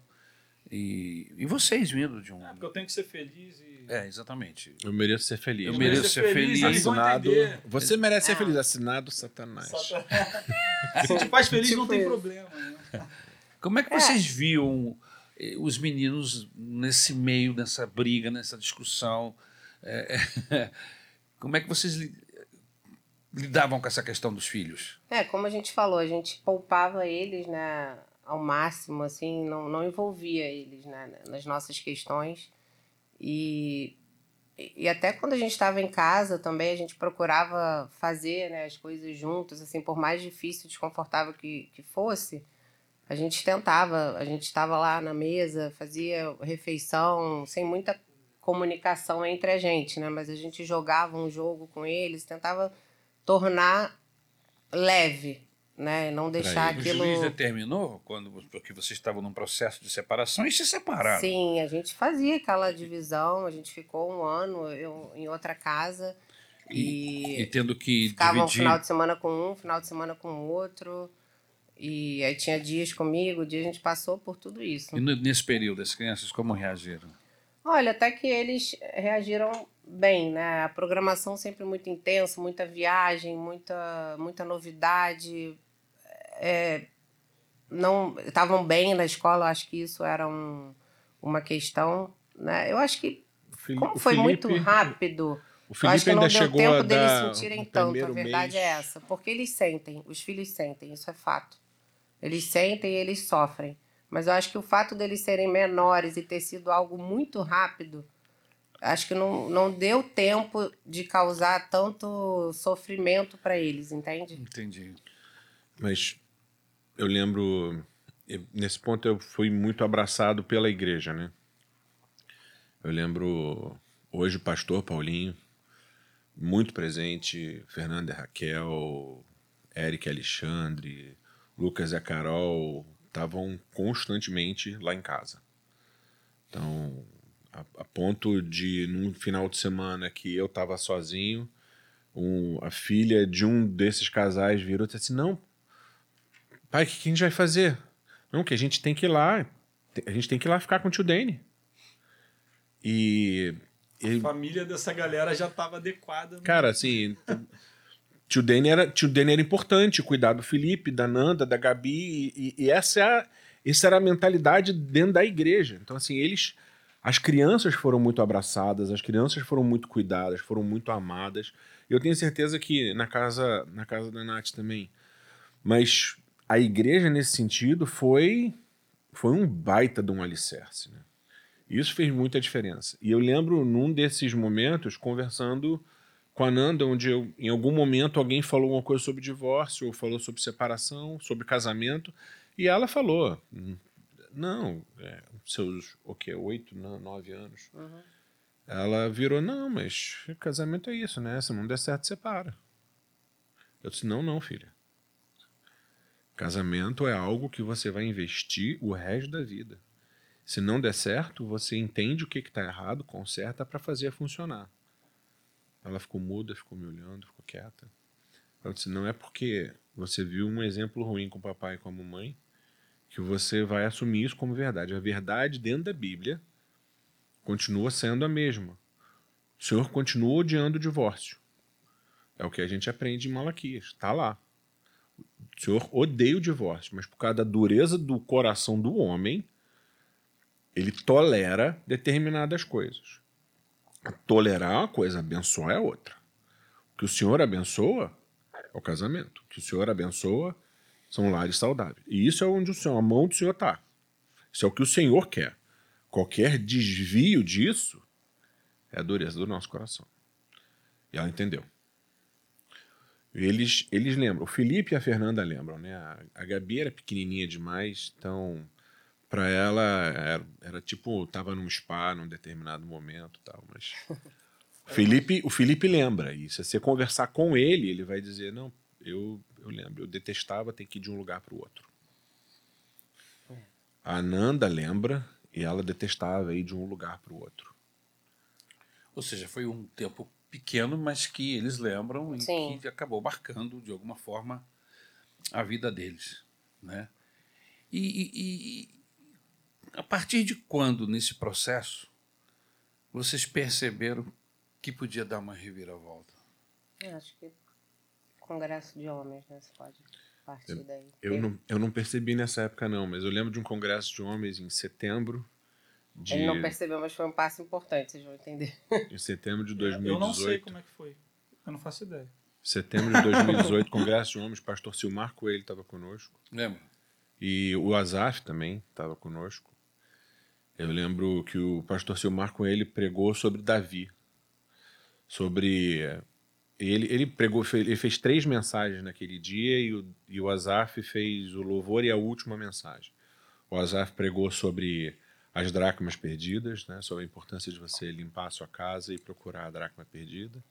E, e vocês vindo de um. É, porque eu tenho que ser feliz e. É, exatamente. Eu mereço ser feliz. Eu mereço ser feliz. vão Assinado. Você merece ser Ah. feliz. Assinado Satanás. Se te faz feliz, não Tipo tem isso. problema. Né? Como é que É. vocês viam eh, os meninos nesse meio, nessa briga, nessa discussão? É, é, como é que vocês li- lidavam com essa questão dos filhos? É, como a gente falou, a gente poupava eles, né, ao máximo, assim, não, não envolvia eles, né, nas nossas questões. E, e até quando a gente estava em casa também, a gente procurava fazer, né, as coisas juntos, assim, por mais difícil, desconfortável que, que fosse, a gente tentava, a gente estava lá na mesa, fazia refeição, sem muita comunicação entre a gente, né, mas a gente jogava um jogo com eles, tentava tornar leve, né? Não deixar O aquilo. juiz determinou, quando, porque vocês estavam num processo de separação, e se separaram. Sim, a gente fazia aquela divisão, a gente ficou um ano eu, em outra casa E e, tendo que ficava um dividir. final de semana com um, final de semana com o outro. E aí tinha dias comigo, dia a gente passou por tudo isso. E nesse período, as crianças como reagiram? Olha, até que eles reagiram bem, né? A programação sempre muito intensa, muita viagem, muita, muita novidade. É, não estavam bem na escola, acho que isso era um, uma questão, né? Eu acho que como foi Felipe- muito rápido, O eu acho Felipe que não deu chegou tempo a deles dar sentirem tanto. A verdade mês- é essa, porque eles sentem, os filhos sentem, isso é fato. Eles sentem e eles sofrem. Mas eu acho que o fato deles serem menores e ter sido algo muito rápido, acho que não, não deu tempo de causar tanto sofrimento para eles, entende? Entendi. Mas eu lembro, nesse ponto eu fui muito abraçado pela igreja, né? Eu lembro hoje o pastor Paulinho, muito presente, Fernanda e Raquel, Eric e Alexandre, Lucas e a Carol estavam constantemente lá em casa. Então, a, a ponto de num final de semana que eu estava sozinho, um- a filha de um desses casais virou e disse assim: Não, pai, o que, a gente vai fazer? Não, que a gente tem que ir lá. A gente tem que ir lá ficar com o tio Dane. E. A ele- família dessa galera já estava adequada. né? Cara, assim, tio Dane era, tio Dane era importante, cuidar do Felipe, da Nanda, da Gabi, e, e essa, é a, essa era a mentalidade dentro da igreja. Então, assim, eles. As crianças foram muito abraçadas, as crianças foram muito cuidadas, foram muito amadas. Eu tenho certeza que na casa, na casa da Nath também. Mas a igreja, nesse sentido, foi, foi um baita de um alicerce. Né? Isso fez muita diferença. E eu lembro, num desses momentos, conversando com a Nanda, onde eu, em algum momento alguém falou uma coisa sobre divórcio, ou falou sobre separação, sobre casamento, e ela falou: "Hum, não, é, seus o quê, oito, nove anos. Ela virou: não, mas casamento é isso, né? Se não der certo, separa. Eu disse: não, não, filha. Casamento é algo que você vai investir o resto da vida. Se não der certo, você entende o que está errado, conserta para fazer funcionar. Ela ficou muda, ficou me olhando, ficou quieta. Eu disse: não é porque você viu um exemplo ruim com o papai e com a mamãe que você vai assumir isso como verdade. A verdade dentro da Bíblia continua sendo a mesma. O Senhor continua odiando o divórcio. É o que a gente aprende em Malaquias. Está lá. O Senhor odeia o divórcio, mas por causa da dureza do coração do homem, ele tolera determinadas coisas. Tolerar é uma coisa, abençoar é outra. O que o Senhor abençoa é o casamento. O que o Senhor abençoa são lares saudáveis. E isso é onde o Senhor, a mão do Senhor está. Isso é o que o Senhor quer. Qualquer desvio disso é a dureza do nosso coração. E ela entendeu. Eles, eles lembram. O Felipe e a Fernanda lembram, né? A, Gabi era pequenininha demais, então para ela era, era tipo tava num spa num determinado momento, e tal. Mas o Felipe, o Felipe lembra. E se você conversar com ele, ele vai dizer não, eu eu lembro, eu detestava ter que ir de um lugar para o outro. A Ananda lembra e ela detestava ir de um lugar para o outro. Ou seja, foi um tempo pequeno, mas que eles lembram e Sim. que acabou marcando de alguma forma a vida deles, né? E, e- e a partir de quando nesse processo vocês perceberam que podia dar uma reviravolta? Eu acho que congresso de homens, né? Você pode partir daí. Eu não, eu não percebi nessa época, não, mas eu lembro de um congresso de homens em setembro de, Ele não percebeu, mas foi um passo importante, vocês vão entender. em setembro de Eu não sei 2018. como é que foi. Eu não faço ideia. Setembro de 2018, congresso de homens, pastor Silmar Coelho estava conosco. Lembra? E o Azaf também estava conosco. Eu lembro que o pastor Silmar Coelho pregou sobre Davi. Sobre. eh, Ele, ele pregou, ele fez três mensagens naquele dia e o, e o Azaf fez o louvor e a última mensagem. O Azaf pregou sobre as dracmas perdidas, né, sobre a importância de você limpar a sua casa e procurar a dracma perdida.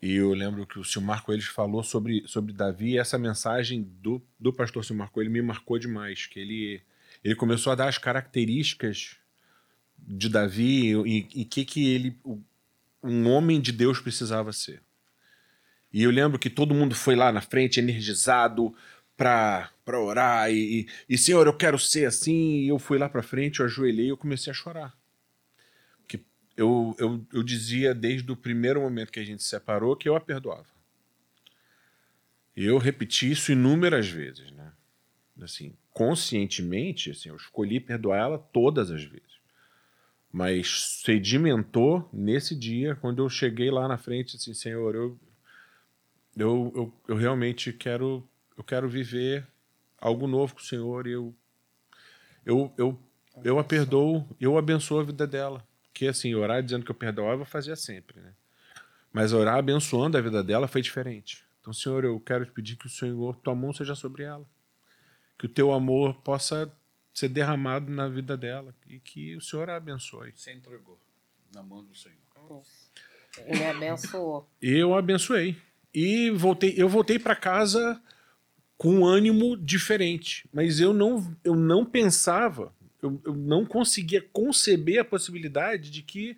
E eu lembro que o Silmar Coelho falou sobre, sobre Davi e essa mensagem do, do pastor Silmar Coelho me marcou demais, que ele, ele começou a dar as características de Davi e e que que ele o- um homem de Deus precisava ser. E eu lembro que todo mundo foi lá na frente energizado para para orar e, e, e Senhor, eu quero ser assim, e eu fui lá para frente, eu ajoelhei e eu comecei a chorar. eu, eu, eu dizia desde o primeiro momento que a gente se separou que eu a perdoava. Eu repeti isso inúmeras vezes, né? Assim, conscientemente, assim, eu escolhi perdoar ela todas as vezes. Mas sedimentou nesse dia, quando eu cheguei lá na frente, assim, Senhor, eu, eu, eu, eu realmente quero, eu quero viver algo novo com o Senhor e eu, eu, eu, eu a perdoo, eu abençoo a vida dela. Porque, assim, orar dizendo que eu perdoava, eu fazia sempre, né? Mas orar abençoando a vida dela foi diferente. Então, Senhor, eu quero te pedir que o Senhor, tua mão seja sobre ela. Que o teu amor possa ser derramado na vida dela e que o Senhor a abençoe. Você entregou na mão do Senhor. E me abençoou. Eu abençoei. E voltei, eu voltei para casa com um ânimo diferente. Mas eu não, eu não pensava, eu, eu não conseguia conceber a possibilidade de que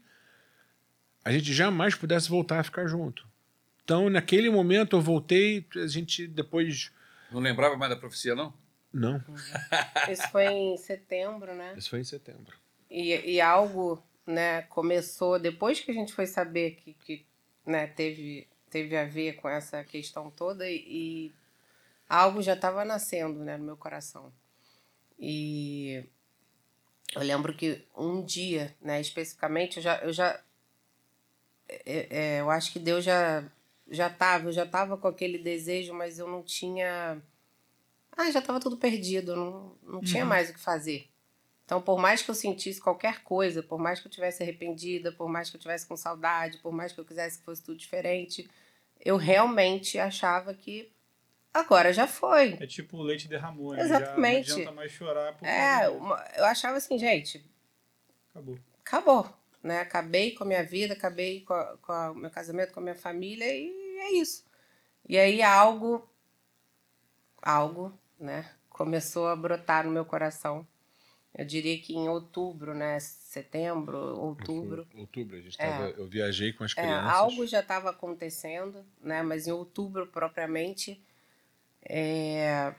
a gente jamais pudesse voltar a ficar junto. Então, naquele momento, eu voltei, a gente depois. Não lembrava mais da profecia, não? Não, Isso foi em setembro, né? isso foi em setembro. E, e algo, né, começou depois que a gente foi saber que, que né, teve, teve a ver com essa questão toda e, e algo já estava nascendo, né, no meu coração. E eu lembro que um dia, né, especificamente, eu já, eu já é, é, eu acho que Deus já já tava, eu já tava com aquele desejo, mas eu não tinha ah, já estava tudo perdido, não, não tinha mais o que fazer. Então, por mais que eu sentisse qualquer coisa, por mais que eu tivesse arrependida, por mais que eu tivesse com saudade, por mais que eu quisesse que fosse tudo diferente, eu realmente achava que agora já foi. É tipo o leite derramou, né? Exatamente. Já não adianta mais chorar. Por É, uma- eu achava assim, gente, Acabou. acabou, né? Acabei com a minha vida, acabei com, a- com a- o meu casamento, com a minha família e é isso. E aí algo, algo, né? Começou a brotar no meu coração. Eu diria que em outubro, né? Setembro, outubro. Outubro, a gente É. tava, eu viajei com as É, crianças. algo já estava acontecendo, né? Mas em outubro propriamente, é,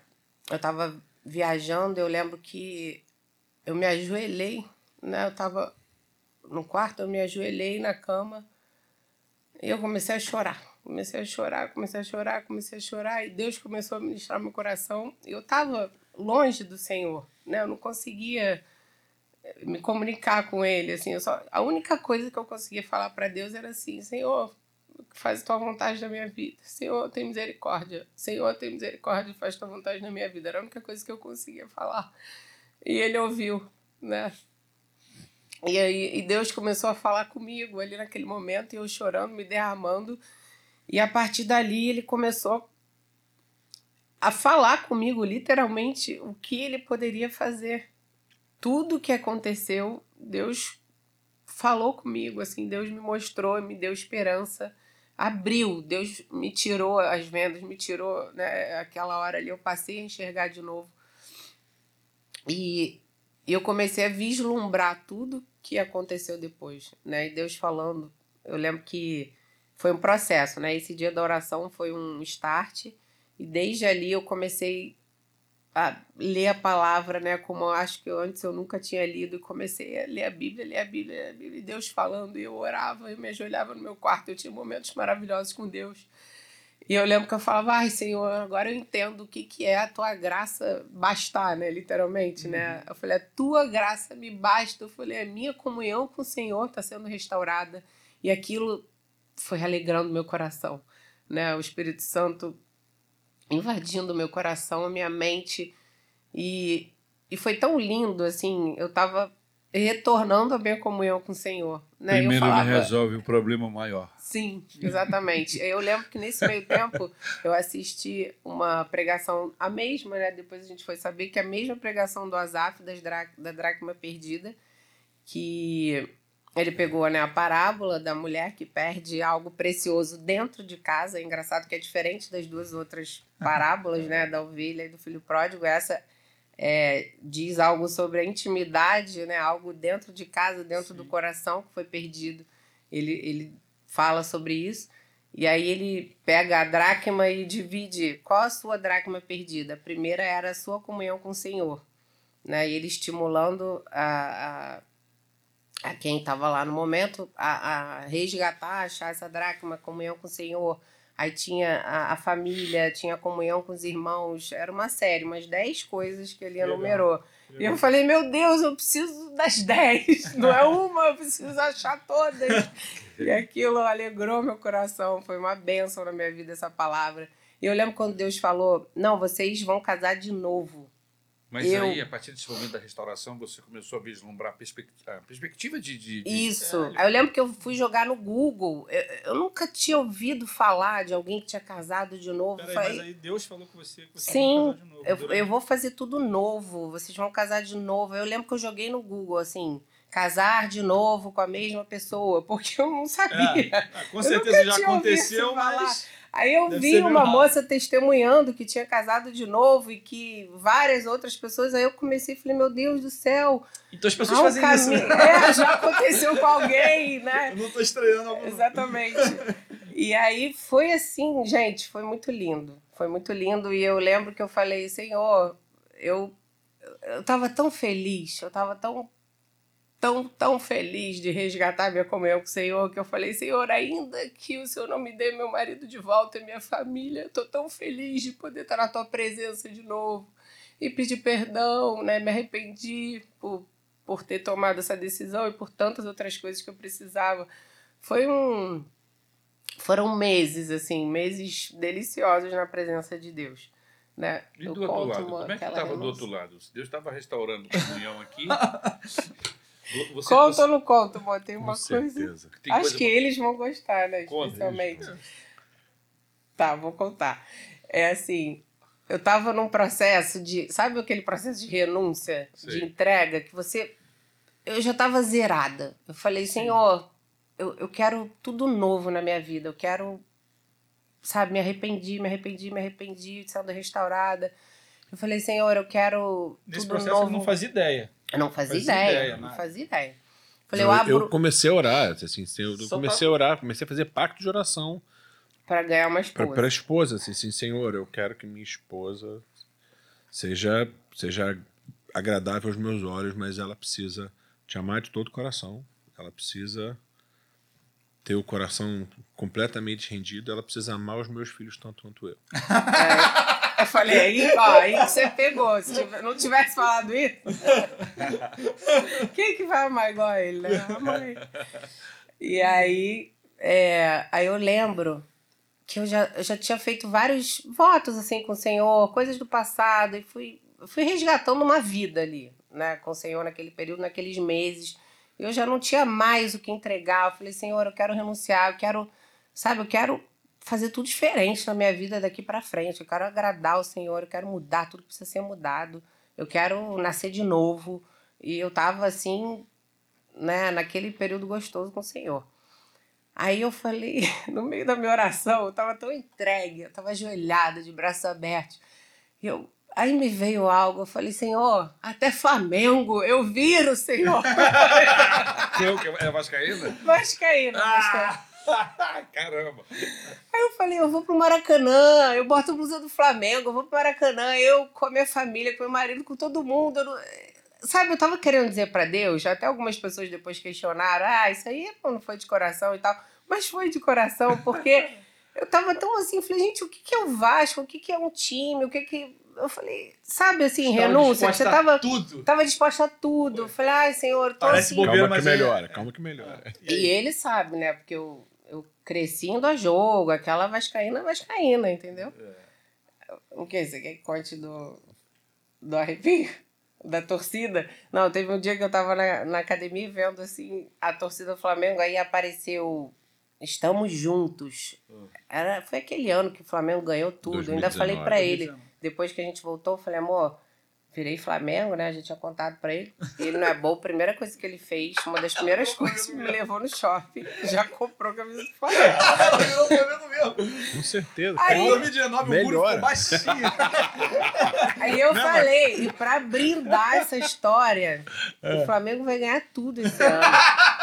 eu estava viajando. Eu lembro que eu me ajoelhei, né? Eu estava no quarto, eu me ajoelhei na cama e eu comecei a chorar. Comecei a chorar, comecei a chorar, comecei a chorar e Deus começou a ministrar meu coração. Eu estava longe do Senhor, né? Eu não conseguia me comunicar com ele, assim, eu só, a única coisa que eu conseguia falar para Deus era assim, Senhor, faz tua vontade na minha vida. Senhor, tem misericórdia. Senhor, tem misericórdia, faz tua vontade na minha vida. Era a única coisa que eu conseguia falar. E ele ouviu, né? E aí e Deus começou a falar comigo ali naquele momento, e eu chorando, me derramando. E a partir dali ele começou a falar comigo literalmente o que ele poderia fazer tudo que aconteceu, Deus falou comigo, assim, Deus me mostrou, me deu esperança, abriu, Deus me tirou as vendas, me tirou, né, aquela hora ali eu passei a enxergar de novo. E eu comecei a vislumbrar tudo que aconteceu depois, né? E Deus falando, eu lembro que foi um processo, né? Esse dia da oração foi um start e desde ali eu comecei a ler a palavra, né? Como eu acho que eu, antes eu nunca tinha lido, e comecei a ler a Bíblia, ler a Bíblia, ler a Bíblia, e Deus falando, e eu orava, eu me ajoelhava no meu quarto, eu tinha momentos maravilhosos com Deus. E eu lembro que eu falava, ai Senhor, agora eu entendo o que, que é a tua graça bastar, né? Literalmente, né? Eu falei, a tua graça me basta. Eu falei, a minha comunhão com o Senhor está sendo restaurada. E aquilo foi alegrando meu coração, né? O Espírito Santo invadindo meu coração, a minha mente. E, e foi tão lindo, assim, eu tava retornando a minha comunhão com o Senhor. Né? Primeiro falava, ele resolve o problema maior. Sim, exatamente. Eu lembro que nesse meio tempo eu assisti uma pregação, a mesma, né? Depois a gente foi saber que a mesma pregação do Azaf, das Dra da Dracma Perdida, que ele pegou né, a parábola da mulher que perde algo precioso dentro de casa. É engraçado que é diferente das duas outras parábolas, né? Da ovelha e do filho pródigo. Essa é, diz algo sobre a intimidade, né? Algo dentro de casa, dentro do coração que foi perdido. Ele, ele fala sobre isso. E aí ele pega a dracma e divide qual a sua dracma perdida. A primeira era a sua comunhão com o Senhor. Né? E ele estimulando a, a, a quem estava lá no momento a, a, resgatar, achar essa dracma, comunhão com o Senhor. Aí tinha a, a, família, tinha comunhão com os irmãos. Era uma série, umas 10 coisas que ele enumerou. Legal. E eu falei, meu Deus, eu preciso das 10. Não é uma, eu preciso achar todas. e aquilo alegrou meu coração. Foi uma bênção na minha vida essa palavra. E eu lembro quando Deus falou: Não, vocês vão casar de novo. Mas eu... aí, a partir desse momento da restauração, você começou a vislumbrar a perspectiva, a perspectiva de, de, de... Isso. É, aí eu lembro que eu fui jogar no Google. Eu, eu, nunca tinha ouvido falar de alguém que tinha casado de novo. Peraí, Falei... mas aí Deus falou com você que você Sim, de novo. Eu, eu vou fazer tudo novo. Vocês vão casar de novo. Eu lembro que eu joguei no Google, assim casar de novo com a mesma pessoa, porque eu não sabia. É, com certeza já aconteceu, mas Aí eu Deve vi uma moça testemunhando que tinha casado de novo e que várias outras pessoas. Aí eu comecei e falei, meu Deus do céu. Então as pessoas fazem caminho. isso. É, já aconteceu com alguém, né? Eu não estou estranhando algum. Exatamente. E aí foi assim, gente, foi muito lindo. Foi muito lindo. E eu lembro que eu falei, Senhor, eu, eu tava tão feliz, eu tava tão tão, tão feliz de resgatar minha comunhão com o Senhor que eu falei, Senhor, ainda que o Senhor não me dê meu marido de volta e minha família, estou tão feliz de poder estar na tua presença de novo e pedir perdão, né? Me arrependi por, por ter tomado essa decisão e por tantas outras coisas que eu precisava. Foi um foram meses assim, meses deliciosos na presença de Deus. Né? E do outro lado, como é que estava do outro lado? Deus estava restaurando a comunhão aqui. Você, Conta você... ou não conta, amor? Tem uma Com coisa. Certeza. Tem Acho coisa... que eles vão gostar, né? Conta, especialmente. Tá, vou contar. É assim, eu tava num processo de. Sabe aquele processo de renúncia, de entrega, que você. Eu já tava zerada. Eu falei, Senhor, eu, eu quero tudo novo na minha vida. Eu quero. Sabe, me arrependi, me arrependi, me arrependi, sendo restaurada. Eu falei, Senhor, eu quero. Nesse tudo processo novo. eu não fazia ideia. Eu não fazia, ideia, ideia, não fazia ideia. Falei, eu, eu, abro... eu, comecei a orar, assim, eu Só comecei a orar, comecei a fazer pacto de oração. Para ganhar uma esposa. Para a esposa, assim, assim, Senhor, eu quero que minha esposa seja, seja agradável aos meus olhos, mas ela precisa te amar de todo o coração. Ela precisa ter o coração completamente rendido, ela precisa amar os meus filhos tanto quanto eu. É. Eu falei, aí, ó, aí você pegou. Se não tivesse falado isso, quem que vai amar igual ele, né? E aí, é, aí eu lembro que eu já, eu já tinha feito vários votos assim com o Senhor, coisas do passado, e fui, fui resgatando uma vida ali, né, com o Senhor naquele período, naqueles meses. Eu já não tinha mais o que entregar. Eu falei, Senhor, eu quero renunciar, eu quero, sabe, eu quero fazer tudo diferente na minha vida daqui para frente. Eu quero agradar o Senhor, eu quero mudar tudo que precisa ser mudado. Eu quero nascer de novo. E eu tava assim, né, naquele período gostoso com o Senhor. Aí eu falei, no meio da minha oração, eu tava tão entregue, eu tava ajoelhada, de braços abertos. E eu, aí me veio algo, eu falei, Senhor, até Flamengo, eu viro, Senhor. que é Vascaína? Vascaína, ah! Vascaína. Caramba! Aí eu falei, eu vou pro Maracanã, eu boto a blusa do Flamengo, eu vou pro Maracanã, eu com a minha família, com meu marido, com todo mundo. Eu não... Sabe, eu tava querendo dizer para Deus, até algumas pessoas depois questionaram, ah, isso aí não foi de coração e tal, mas foi de coração, porque eu tava tão assim, falei, gente, o que, que é o Vasco? O que, que é um time? O que que eu falei, sabe assim, Estava renúncia? Você tava, tudo. tava disposta a tudo. Eu falei, ai, senhor, tô Parece assim. Bobeira, calma que melhora, calma que melhora. E, e ele sabe, né? Porque eu cresci indo a jogo, aquela vascaína vascaína, entendeu? É. O que? Você quer que conte do, do arrepio? Da torcida? Não, teve um dia que eu tava na, na academia vendo assim a torcida do Flamengo, aí apareceu Estamos juntos. Hum. Era, foi aquele ano que o Flamengo ganhou tudo. 2019. Eu ainda falei para ele, depois que a gente voltou, eu falei, amor, virei Flamengo, né? A gente tinha contado pra ele. Ele não é bom. A primeira coisa que ele fez, uma das primeiras coisas, me levou no shopping. Já comprou a camisa do Flamengo. virou Flamengo mesmo. Com certeza. Aí, em 2019 melhora. o muro ficou baixinho. Aí eu falei, e pra brindar essa história, é. o Flamengo vai ganhar tudo esse ano.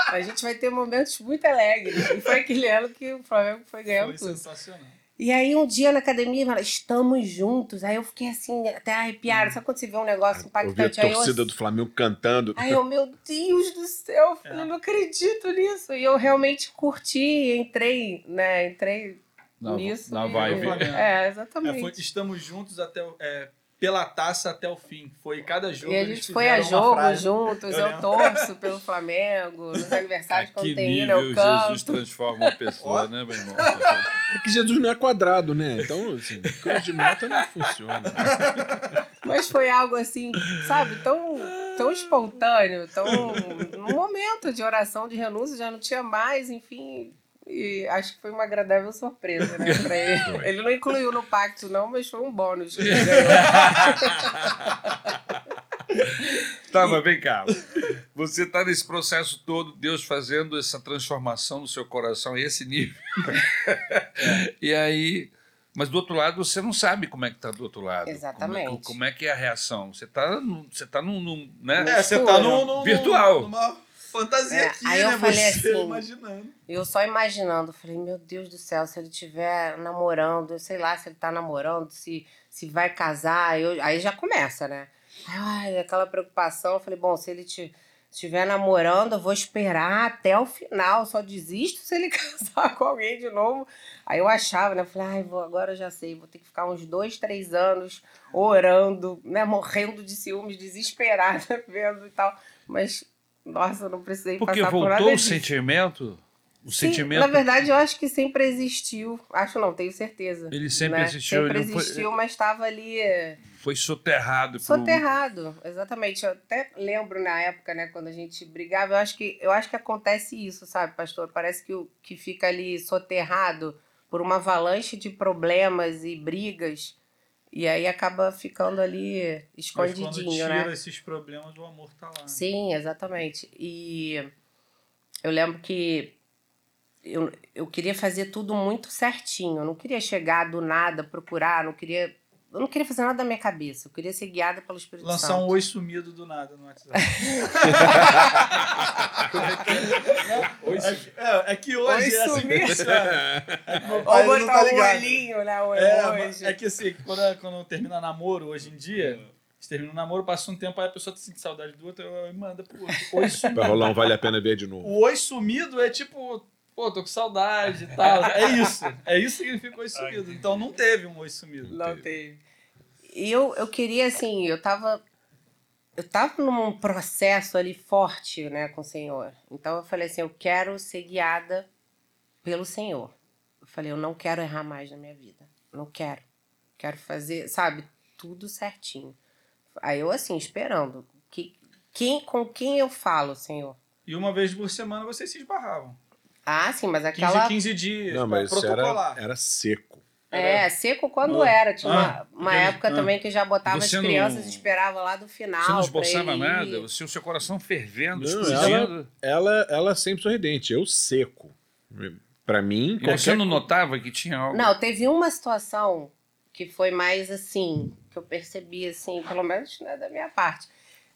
A gente vai ter momentos muito alegres. E foi aquele ano que o Flamengo foi ganhando foi tudo. sensacional. E aí um dia na academia, fala, estamos juntos. Aí eu fiquei assim, até arrepiada. Sabe quando você vê um negócio a impactante? Aí eu, torcida do Flamengo cantando. Aí eu, meu Deus do céu, eu falei, não acredito nisso. E eu realmente curti, entrei, né? Entrei Na- nisso. na e- vibe. É, É, exatamente. foi, estamos juntos até o- é, pela taça até o fim. Foi cada jogo. E a eles gente foi a jogo frase. juntos, Eu eu, torço pelo Flamengo, nos aniversários A quando que tem hino, nível eu canto. Jesus transforma uma pessoa, né, meu irmão? É que Jesus não é quadrado, né? Então, assim, cruz de meta não funciona. Mas foi algo assim, sabe, tão, tão espontâneo, tão. num momento de oração, de renúncia, já não tinha mais, enfim. E acho que foi uma agradável surpresa, né, pra ele. Ele não incluiu no pacto, não, mas foi um bônus. Tá, mas vem cá. Você está nesse processo todo, Deus fazendo essa transformação no seu coração, esse nível. E aí. Mas do outro lado, você não sabe como é que está do outro lado. Exatamente. Como é, como é que é a reação? Você está você tá num. num né? É, você tá no, no- Virtual. numa fantasia É, aqui, aí eu né? falei você assim, imaginando. Eu só imaginando, falei, meu Deus do céu, se ele estiver namorando, sei lá, se ele tá namorando, se, se vai casar, eu, aí já começa, né? Ai, aquela preocupação, eu falei, bom, se ele te- estiver namorando, eu vou esperar até o final, só desisto se ele casar com alguém de novo. Aí eu achava, né? Eu falei, ai, vou, agora eu já sei, vou ter que ficar uns dois, três anos orando, né? Morrendo de ciúmes, desesperada, vendo e tal. Mas, nossa, não precisei Porque passar por nada voltou o sentimento. O Sim, sentimento. Na verdade, eu acho que sempre existiu. Acho não, tenho certeza. Ele sempre né? existiu, Sempre ele não foi- existiu, mas estava ali é, Foi soterrado. por- soterrado. Exatamente. Eu até lembro na época, né, quando a gente brigava, eu acho que, eu acho que acontece isso, sabe, pastor? Parece que, o, que fica ali soterrado por uma avalanche de problemas e brigas. E aí acaba ficando ali Mas quando escondidinho, tira né? esses problemas, o amor tá lá. né? Sim, exatamente. E eu lembro que eu, eu queria fazer tudo muito certinho. Eu não queria chegar do nada, procurar, não queria. Eu não queria fazer nada da minha cabeça. Eu queria ser guiada pelo Espírito Lançar Santo. um oi sumido do nada no WhatsApp. é, é que hoje Oi é assim. sumido. É que meu Ou pai não botar tá um ligado. olhinho, né? O É, emoji. é que assim, quando, quando termina namoro hoje em dia, você termina o namoro, passa um tempo, aí a pessoa sente saudade do outro, eu manda pro outro. Oi sumido. Vai rolar um vale a pena ver de novo. O oi sumido é tipo, pô, tô com saudade e tal. É isso. É isso que significa oi sumido. Então não teve um oi sumido. Não teve. E eu, eu queria, assim, eu tava. Eu tava num processo ali forte, né, com o Senhor. Então eu falei assim: eu quero ser guiada pelo Senhor. Eu falei: eu não quero errar mais na minha vida. Não quero. Quero fazer, sabe, tudo certinho. Aí eu, assim, esperando. Que, quem, com quem eu falo, Senhor? E uma vez por semana vocês se esbarravam. Ah, sim, mas 15, aquela. 15 dias. Não, mas isso era, era seco. É, seco quando era. Tinha uma, Ah, uma entendi. época Ah. também que já botava Você as crianças e esperava lá do final. Você não esboçava nada, você, o seu coração fervendo, Não, explodindo. Ela, ela sempre sorridente, eu seco. Pra mim, qualquer você não notava que tinha algo? Não, teve uma situação que foi mais assim, que eu percebi assim, pelo menos né, da minha parte.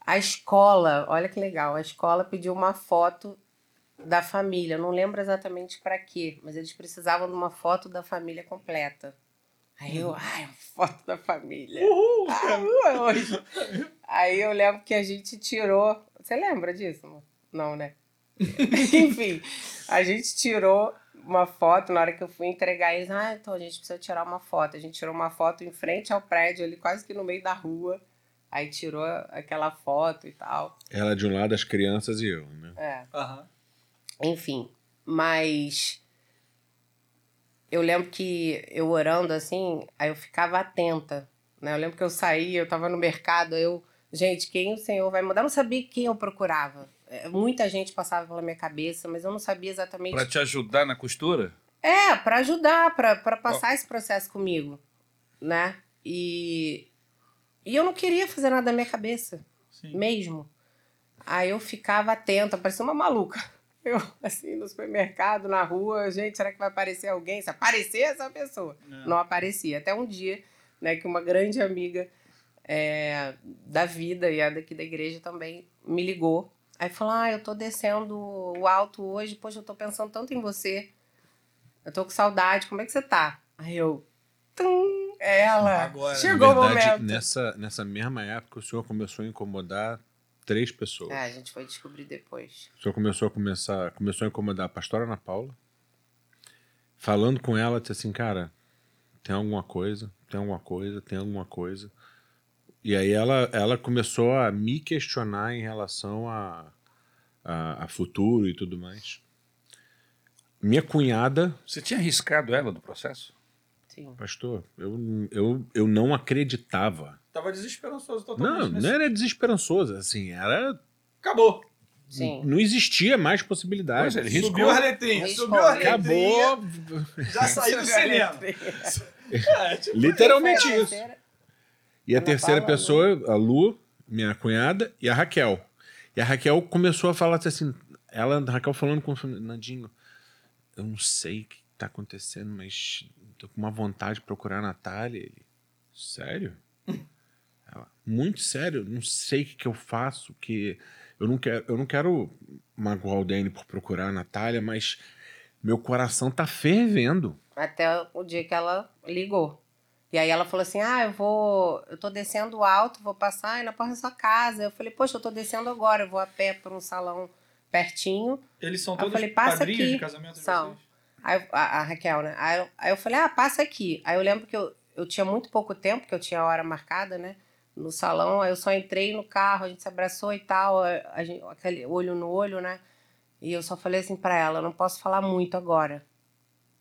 A escola, olha que legal, a escola pediu uma foto da família. Eu não lembro exatamente para quê, mas eles precisavam de uma foto da família completa. Aí eu, ai, uma foto da família. Uhul! Ah, é hoje. Aí eu lembro que a gente tirou. Você lembra disso? amor? Não, né? Enfim, a gente tirou uma foto na hora que eu fui entregar eles. Ah, então a gente precisa tirar uma foto. A gente tirou uma foto em frente ao prédio, ali quase que no meio da rua. Aí tirou aquela foto e tal. Ela de um lado, as crianças e eu, né? É. Aham. Enfim, mas eu lembro que eu orando assim, aí eu ficava atenta, né? Eu lembro que eu saía, eu tava no mercado, eu, gente, quem o Senhor vai mudar? Eu não sabia quem eu procurava. É, Muita gente passava pela minha cabeça, mas eu não sabia exatamente. Pra te ajudar na costura? É, para ajudar, para passar esse processo comigo, né? E e eu não queria fazer nada da minha cabeça Sim. mesmo. Aí eu ficava atenta, parecia uma maluca. Eu, assim, no supermercado, na rua, gente, será que vai aparecer alguém? Se aparecer essa pessoa. É. Não aparecia. Até um dia, né, que uma grande amiga é, da vida e a daqui da igreja também me ligou. Aí falou: Ah, eu tô descendo o alto hoje, poxa, eu tô pensando tanto em você. Eu tô com saudade, como é que você tá? Aí eu. Tum, ela. Agora. Chegou Na o verdade, momento. nessa, nessa mesma época, o senhor começou a incomodar três pessoas. É, a gente foi descobrir depois. O senhor começou a começar, começou a incomodar a pastora Ana Paula, falando com ela, disse assim, cara, tem alguma coisa, tem alguma coisa, tem alguma coisa. E aí ela, ela começou a me questionar em relação a, a, a futuro e tudo mais. Minha cunhada, Você tinha arriscado ela no processo? Sim. pastor, eu, eu, eu não acreditava. Tava desesperançoso totalmente. Não, nesse- não era desesperançoso, assim, era. Acabou. Sim. Não existia mais possibilidade. Pois é, ele riscou. Subiu a letrinha. Riscou. Subiu a letrinha. Acabou. Já saiu do cinema. É, tipo, Literalmente isso. terceira. E a terceira pessoa, a Lu, minha cunhada, e a Raquel. E a Raquel começou a falar assim, ela, a Raquel falando com o Nandinho, eu não sei o que tá acontecendo, mas tô com uma vontade de procurar a Natália. Ele, sério? Muito sério, não sei o que, que eu faço, que eu não quero, eu não quero magoar o Danny por procurar a Natália, mas meu coração tá fervendo. Até o dia que ela ligou. E aí ela falou assim: Ah, eu vou. Eu tô descendo alto, vou passar aí na porta da sua casa. Eu falei, poxa, eu tô descendo agora, eu vou a pé para um salão pertinho. Eles são Aí eu todos falei, passa padrinhos aqui. de casamento de São. vocês? Aí, a, a Raquel, né? Aí, eu- aí eu falei, ah, passa aqui. Aí eu lembro que eu, eu tinha muito pouco tempo, que eu tinha a hora marcada, né? No salão, aí eu só entrei no carro, a gente se abraçou e tal, a, gente, aquele olho no olho, né? E eu só falei assim pra ela, não posso falar muito agora,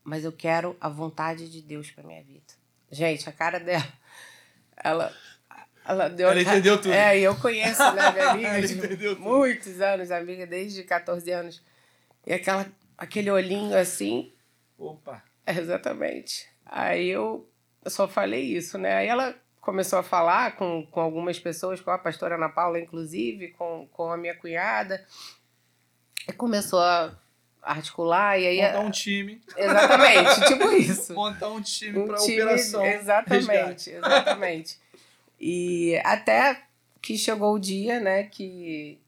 mas eu quero a vontade de Deus pra minha vida. Gente, a cara dela, ela, ela deu... Ela entendeu tudo. É, e eu conheço, né, minha amiga Ela de entendeu tudo. muitos anos, amiga desde 14 anos. E aquela, aquele olhinho assim, Opa. é, exatamente. Aí eu, eu só falei isso, né? Aí ela começou a falar com, com algumas pessoas, com a pastora Ana Paula, inclusive, com, com a minha cunhada. E começou a articular, e aí. Montar um time. Exatamente, tipo isso. Montar um time Um time- operação. Exatamente, resgate. exatamente. E até que chegou o dia, né, que,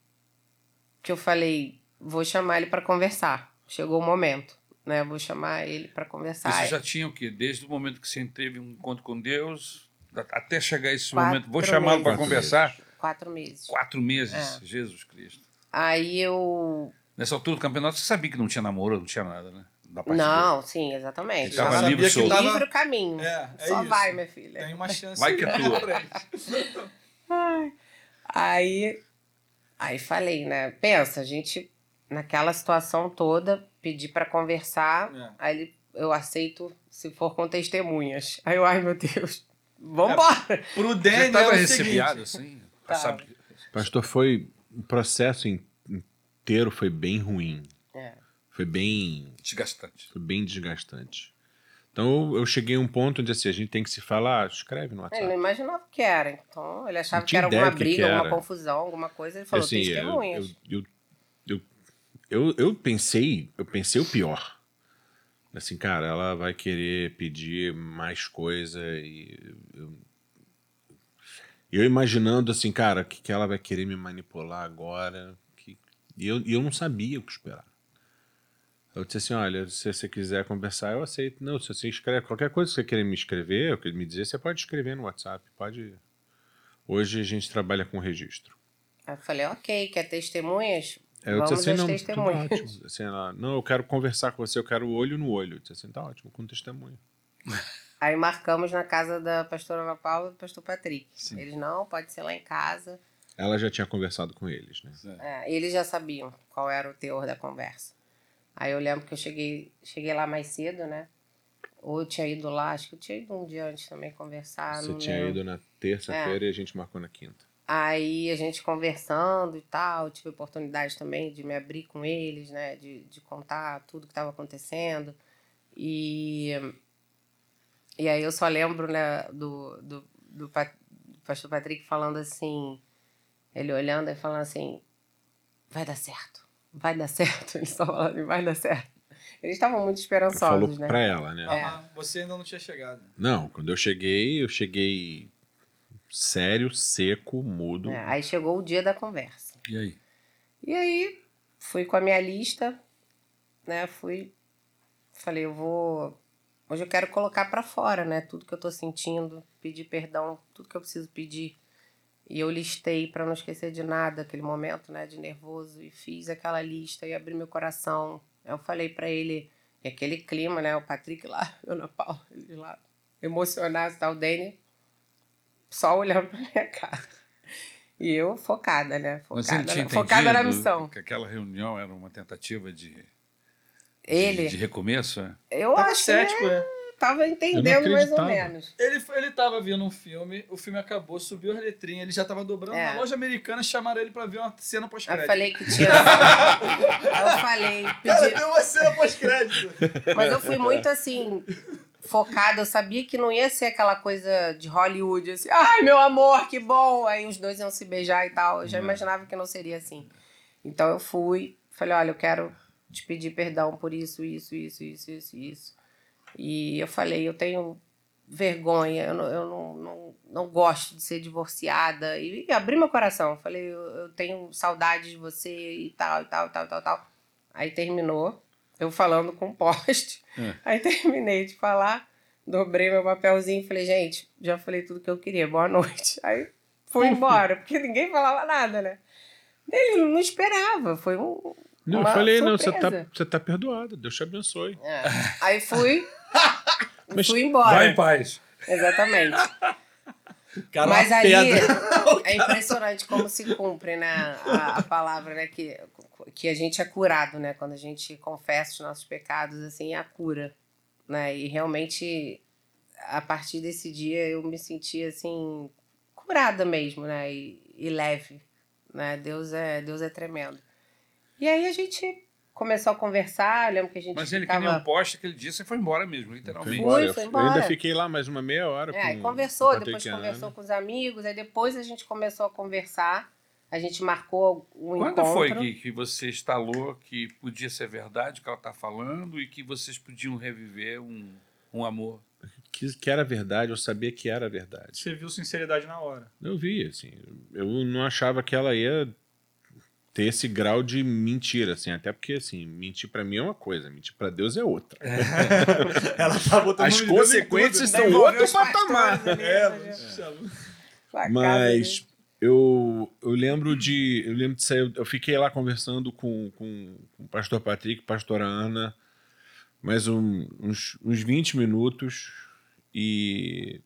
que eu falei, vou chamar ele para conversar. Chegou o momento, né? Vou chamar ele para conversar. Você já tinha o quê? Desde o momento que você teve um encontro com Deus, até chegar esse Quatro momento, vou chamá-lo para meses. conversar? Quatro meses. Quatro meses, É. Jesus Cristo. Aí eu. Nessa altura do campeonato, você sabia que não tinha namoro, não tinha nada, né? Não, sim, exatamente. Ele tava livre, que tava- livre o caminho. É, é Só isso. vai, minha filha. Tem uma chance. Vai que é aí tua. Aí, aí falei, né? Pensa, a gente, naquela situação toda, pedi pra conversar. É. Aí ele, eu aceito se for com testemunhas. Aí eu, ai meu Deus, vambora. Pro é estava o recebiado, seguinte. assim? Tava. Sabe? Pastor, foi. O processo in- inteiro foi bem ruim. É. Foi bem. Desgastante. Foi bem desgastante. Então eu- eu cheguei a um ponto onde assim, a gente tem que se falar, escreve no Ele WhatsApp. não imaginava o que era. Então, ele achava que era alguma que briga, que alguma era. confusão, alguma coisa. Ele falou, assim, eu, testemunhas. eu, eu, eu, eu, eu pensei, eu pensei o pior. Assim, cara, ela vai querer pedir mais coisa e eu, imaginando assim, cara, que, que ela vai querer me manipular agora. Que, e eu, eu não sabia o que esperar. Eu disse assim, olha, se você quiser conversar, eu aceito. Não, se você escreve qualquer coisa que você querer me escrever, me dizer, você pode escrever no WhatsApp. Pode. Hoje a gente trabalha com registro. Aí eu falei, ok, quer testemunhas? Aí eu Vamos disse assim, não, testemunhas. ótimo. Assim, ela, não, eu quero conversar com você, eu quero olho no olho. Eu disse assim, tá ótimo, com testemunho. Aí marcamos na casa da pastora Ana Paula e do pastor Patrick. Sim. Eles, não, pode ser lá em casa. Ela já tinha conversado com eles, né? É, eles já sabiam qual era o teor da conversa. Aí eu lembro que eu cheguei, cheguei lá mais cedo, né? Ou eu tinha ido lá, acho que eu tinha ido um dia antes também conversar. você não tinha lembro. ido na terça-feira e a gente marcou na quinta. Aí a gente conversando e tal, tive oportunidade também de me abrir com eles, né? De, de contar tudo que estava acontecendo. E, e aí eu só lembro, né, do, do, do, do pastor Patrick falando assim, ele olhando e falando assim, vai dar certo, vai dar certo. Ele só falando, vai dar certo. Eles estavam muito Falou esperançosos, né? pra ela, né? É. Você ainda não tinha chegado. Não, quando eu cheguei, eu cheguei sério, seco, mudo. É, aí chegou o dia da conversa. E aí? E aí, fui com a minha lista, né? Fui. Falei, eu vou. Hoje eu quero colocar para fora, né? Tudo que eu tô sentindo, pedir perdão, tudo que eu preciso pedir. E eu listei para não esquecer de nada aquele momento, né, de nervoso e fiz aquela lista e abri meu coração. Eu falei para ele, e aquele clima, né, o Patrick lá, eu na Paula, ele lá emocionado, tá o Danny só olhando pra minha cara. E eu focada, né? Mas ele Focada, tinha na, focada na missão. Que aquela reunião era uma tentativa de, Ele, de recomeço, é? eu Tava acho cético, que né? tava entendendo mais ou menos. Ele, ele tava vendo um filme, o filme acabou, subiu as letrinhas, ele já tava dobrando É. na loja americana, chamaram ele pra ver uma cena Aí eu pós-crédito. falei que tinha. Eu falei, Cara, pedi, tem uma cena pós-crédito. Mas eu fui muito assim, focada. Eu sabia que não ia ser aquela coisa de Hollywood, assim, ai meu amor, que bom! Aí os dois iam se beijar e tal. Eu já imaginava que não seria assim. Então eu fui, falei, olha, eu quero te pedir perdão por isso, isso, isso, isso, isso, isso. E eu falei, eu tenho vergonha, eu não, eu não, não, não gosto de ser divorciada. E, e abri meu coração. Falei, eu, eu tenho saudade de você e tal, e tal, e tal, e tal, tal. Aí terminou, eu falando com o poste. É. Aí terminei de falar, dobrei meu papelzinho e falei, gente, já falei tudo que eu queria, boa noite. Aí fui embora, porque ninguém falava nada, né? Ele não esperava, foi um. Não, eu uma falei, não, você tá, surpresa. você tá perdoado, Deus te abençoe. É. Aí fui. Mas fui embora. Vai em paz. Exatamente. Cara, Mas pedra. é impressionante como se cumpre, né? A, a palavra, né? Que, que a gente é curado, né? Quando a gente confessa os nossos pecados, assim, é a cura. Né? E realmente, a partir desse dia, eu me senti, assim, curada mesmo, né? E, e leve, né? Deus é, Deus é tremendo. E aí a gente começou a conversar, eu lembro que a gente Mas ele, ficava... que nem um poste aquele dia, você foi embora mesmo, Foi literalmente. embora. embora. Eu- foi Eu embora. ainda fiquei lá mais uma meia hora. É, com conversou, o depois conversou com os amigos, aí depois a gente começou a conversar, a gente marcou um Quando encontro. foi que, que você instalou que podia ser verdade o que ela está falando e que vocês podiam reviver um, um amor? Que, que era verdade, eu sabia que era verdade. Você viu sinceridade na hora. Eu vi, assim, eu não achava que ela ia ter esse grau de mentira, assim, até porque, assim, mentir pra mim é uma coisa, mentir pra Deus é outra. Ela tá botando As consequências tudo, são né? outro patamar. ali, É, né? mas- dele. eu, eu lembro de. Eu lembro de sair. Eu fiquei lá conversando com, com, com o pastor Patrick, pastora Ana, mais um- uns, uns 20 minutos. E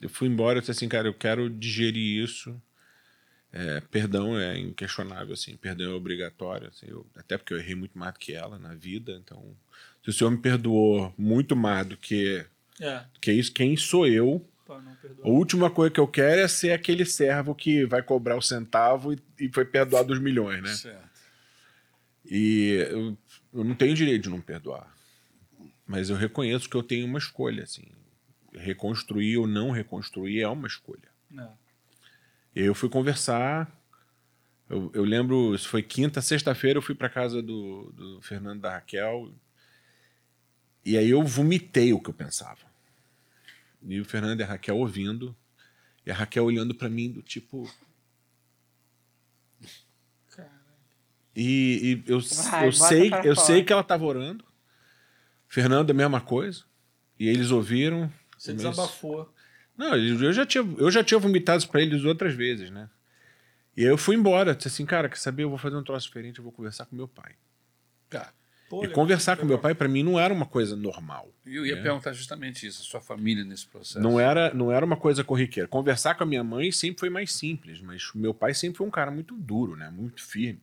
eu fui embora e disse assim, cara, eu quero digerir isso. É, perdão é inquestionável, assim, perdão é obrigatório. assim, eu- até porque eu errei muito mais do que ela na vida. Então, se o senhor me perdoou muito mais do que, É, do que isso, quem sou eu? A última coisa que eu quero é ser aquele servo que vai cobrar o centavo e, e foi perdoado os milhões, né? Certo. E eu, eu não tenho direito de não perdoar. Mas eu reconheço que eu tenho uma escolha, assim. Reconstruir ou não reconstruir é uma escolha. É. Eu fui conversar. Eu, eu lembro, isso foi quinta, sexta-feira, eu fui para casa do, do Fernando da Raquel. E aí eu vomitei o que eu pensava. E o Fernando e a Raquel ouvindo. E a Raquel olhando para mim do tipo. E, e eu, Vai, eu, sei, eu fora. sei que ela estava orando. Fernando, a mesma coisa. E eles ouviram. Você desabafou. Não, eu já tinha, eu já tinha vomitado isso pra eles outras vezes, né? E aí eu fui embora, disse assim, cara, quer saber? Eu vou fazer um troço diferente, eu vou conversar com meu pai. Tá. Pô, e conversar com meu pai, pra mim, não era uma coisa normal. E eu ia É. perguntar justamente isso, a sua família nesse processo. Não era, não era uma coisa corriqueira. Conversar com a minha mãe sempre foi mais simples, mas meu pai sempre foi um cara muito duro, né? Muito firme.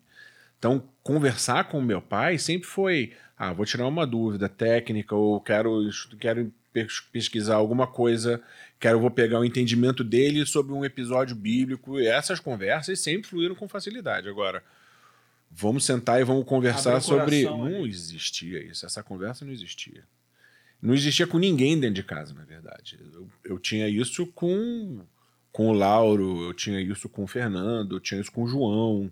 Então, conversar com meu pai sempre foi, ah, vou tirar uma dúvida técnica ou quero, quero pes- pesquisar alguma coisa, quero vou pegar o entendimento dele sobre um episódio bíblico. E essas conversas sempre fluíram com facilidade. Agora, vamos sentar e vamos conversar sobre. coração Não ali. existia isso. Essa conversa não existia. Não existia com ninguém dentro de casa, na verdade. Eu, eu tinha isso com, com o Lauro, eu tinha isso com o Fernando, eu tinha isso com o João,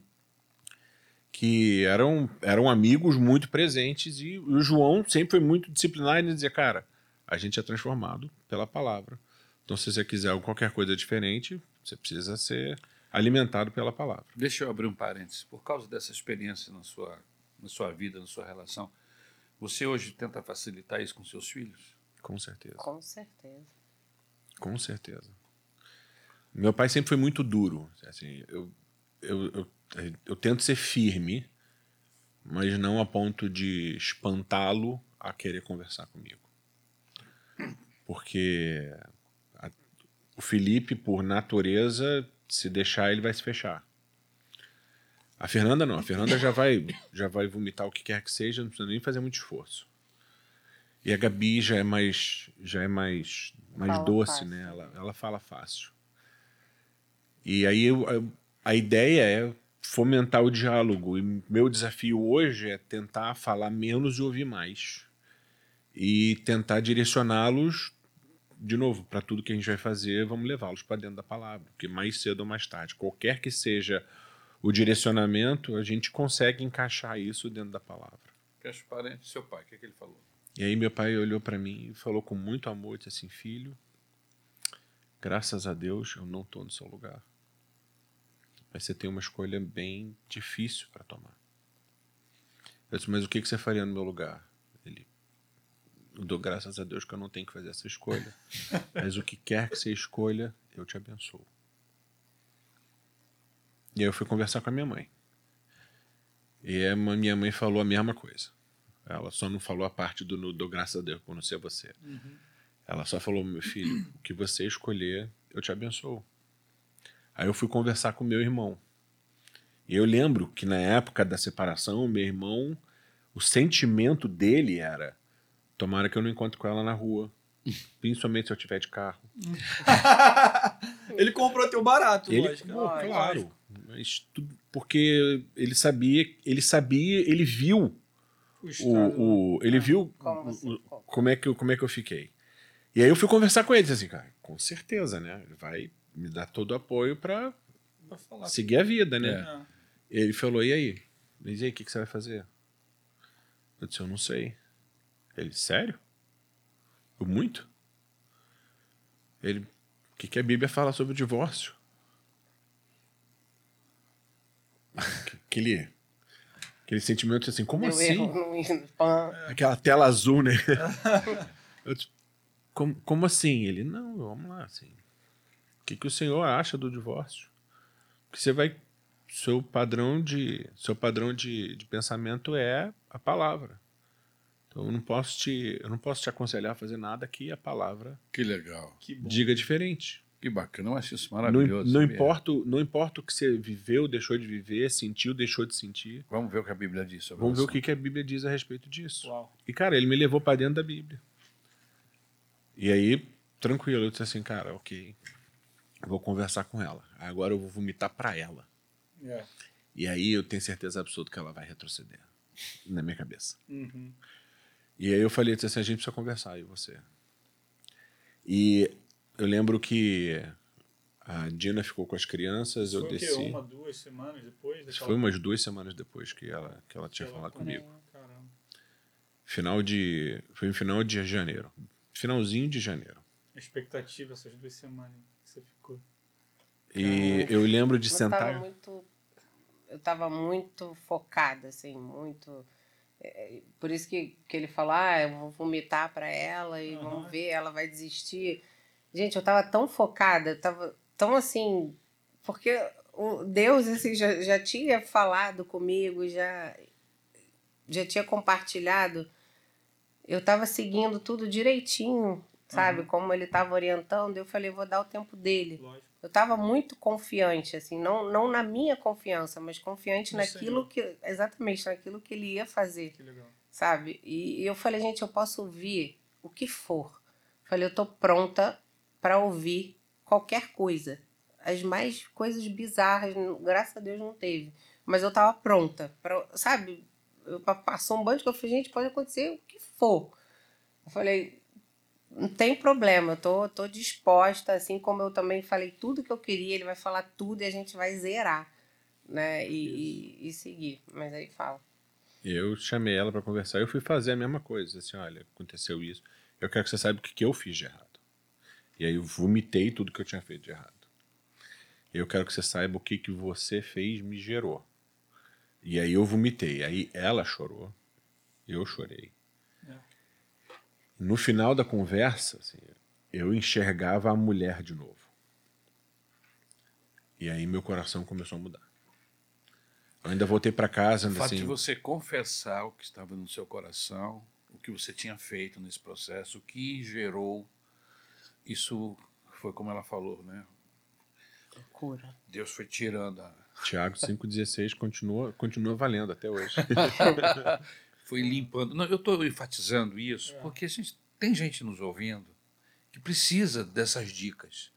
que eram, eram amigos muito presentes e o João sempre foi muito disciplinado em dizer, cara, a gente é transformado pela palavra. Então, se você quiser qualquer coisa diferente, você precisa ser alimentado pela palavra. Deixa eu abrir um parênteses. Por causa dessa experiência na sua, na sua vida, na sua relação, você hoje tenta facilitar isso com seus filhos? Com certeza. Com certeza. Com certeza. Meu pai sempre foi muito duro. Assim, eu, eu, eu, eu tento ser firme, mas não a ponto de espantá-lo a querer conversar comigo. Porque o Felipe, por natureza, se deixar, ele vai se fechar. A Fernanda não. A Fernanda já vai, já vai vomitar o que quer que seja, não precisa nem fazer muito esforço. E a Gabi já é mais, já é mais, mais Fala doce, fácil. né? Ela, ela fala fácil. E aí eu- eu- a ideia é fomentar o diálogo. E meu desafio hoje é tentar falar menos e ouvir mais. E tentar direcioná-los, de novo, para tudo que a gente vai fazer, vamos levá-los para dentro da palavra. Porque mais cedo ou mais tarde, qualquer que seja o direcionamento, a gente consegue encaixar isso dentro da palavra. Quer parente seu pai, o que, que ele falou? E aí meu pai olhou para mim e falou com muito amor, disse assim, filho, graças a Deus eu não estou no seu lugar. Mas você tem uma escolha bem difícil para tomar. Eu disse, mas o que, que você faria no meu lugar? Dou graças a Deus que eu não tenho que fazer essa escolha. mas o que quer que você escolha, eu te abençoo. E aí eu fui conversar com a minha mãe. E a minha mãe falou a mesma coisa. Ela só não falou a parte do, do graças a Deus por não ser você. Ela só falou, meu filho, o que você escolher, eu te abençoo. Aí eu fui conversar com meu irmão. E eu lembro que na época da separação, meu irmão, o sentimento dele era: tomara que eu não encontre com ela na rua. Principalmente se eu tiver de carro. Ele comprou teu barato, Ele, lógico. Pô, Lógico. claro. Mas tudo, porque ele sabia, ele sabia, ele viu O estado- o, o ele viu Como como é que eu, como é que eu fiquei. E aí eu fui conversar com ele, assim, cara, com certeza, né? Ele vai me dar todo o apoio para seguir a vida, né? É. Ele falou, e aí? Disse, e aí, o que, que você vai fazer? Eu disse, eu não sei. Ele, sério? Eu, muito? Ele, o que, que a Bíblia fala sobre o divórcio? Aquele, aquele sentimento assim, como Deu assim? Aquela tela azul, né? Eu disse, como, como assim? Ele, não, vamos lá, assim. O que, que o senhor acha do divórcio? Que você vai. Seu padrão de. Seu padrão de, de pensamento é a palavra. Então eu não posso te. Eu não posso te aconselhar a fazer nada que a palavra Que legal. Que diga diferente. Que bacana, eu acho isso Não, maravilhoso. não, sabia? importa, o- não importa o que você viveu, deixou de viver, sentiu, deixou de sentir. Vamos ver o que a Bíblia diz sobre Vamos ver o que, que a Bíblia diz a respeito disso. Uau. E, cara, ele me levou pra dentro da Bíblia. E aí, tranquilo, eu disse assim, cara, ok. Vou conversar com ela. Agora eu vou vomitar pra ela. É. E aí eu tenho certeza absoluta que ela vai retroceder. Na minha cabeça. Uhum. E aí eu falei assim, a gente precisa conversar, eu e você. E eu lembro que a Dina ficou com as crianças, eu Foi quê? desci. Uma, duas semanas depois? Daquela- foi umas duas semanas depois que ela, que ela tinha falado comigo. Caramba. Final de. Foi no final de janeiro. Finalzinho de janeiro. Expectativa essas duas semanas que você ficou. E eu lembro de Mas sentar. tava muito, eu tava muito focada, assim, muito. É, por isso que, que ele falou, ah, eu vou vomitar pra ela e Aham. vamos ver, ela vai desistir. Gente, eu tava tão focada, eu tava tão assim. Porque o Deus assim, já, já tinha falado comigo, já, já tinha compartilhado. Eu tava seguindo tudo direitinho, sabe? Uhum. Como ele tava orientando, eu falei, vou dar o tempo dele. Lógico. Eu estava muito confiante, assim, não, não na minha confiança, mas confiante No naquilo que. Exatamente, naquilo que ele ia fazer, Que legal. sabe? E, e eu falei, gente, eu posso ouvir o que for. Falei, eu tô pronta para ouvir qualquer coisa. As mais coisas bizarras, graças a Deus não teve. Mas eu tava pronta. Pra, sabe? Eu, pa- passou um bando que eu falei, gente, pode acontecer o que for. Eu falei, não tem problema, eu tô, tô disposta, assim como eu também falei tudo que eu queria, ele vai falar tudo e a gente vai zerar, né? E, e, e seguir. Mas aí fala. Eu chamei ela pra conversar e eu fui fazer a mesma coisa. Assim, olha, aconteceu isso. Eu quero que você saiba o que, que eu fiz de errado. E aí eu vomitei tudo que eu tinha feito de errado. Eu quero que você saiba o que, que você fez me gerou. E aí eu vomitei. Aí ela chorou. Eu chorei. No final da conversa, assim, eu enxergava a mulher de novo. E aí meu coração começou a mudar. Eu ainda voltei para casa, O ainda fato assim, de você confessar o que estava no seu coração, o que você tinha feito nesse processo, o que gerou, isso foi como ela falou, né? Cura. Deus foi tirando, a, Tiago 5,16 continua, continua valendo até hoje. foi limpando. Não, eu estou enfatizando isso porque a gente, tem gente nos ouvindo que precisa dessas dicas.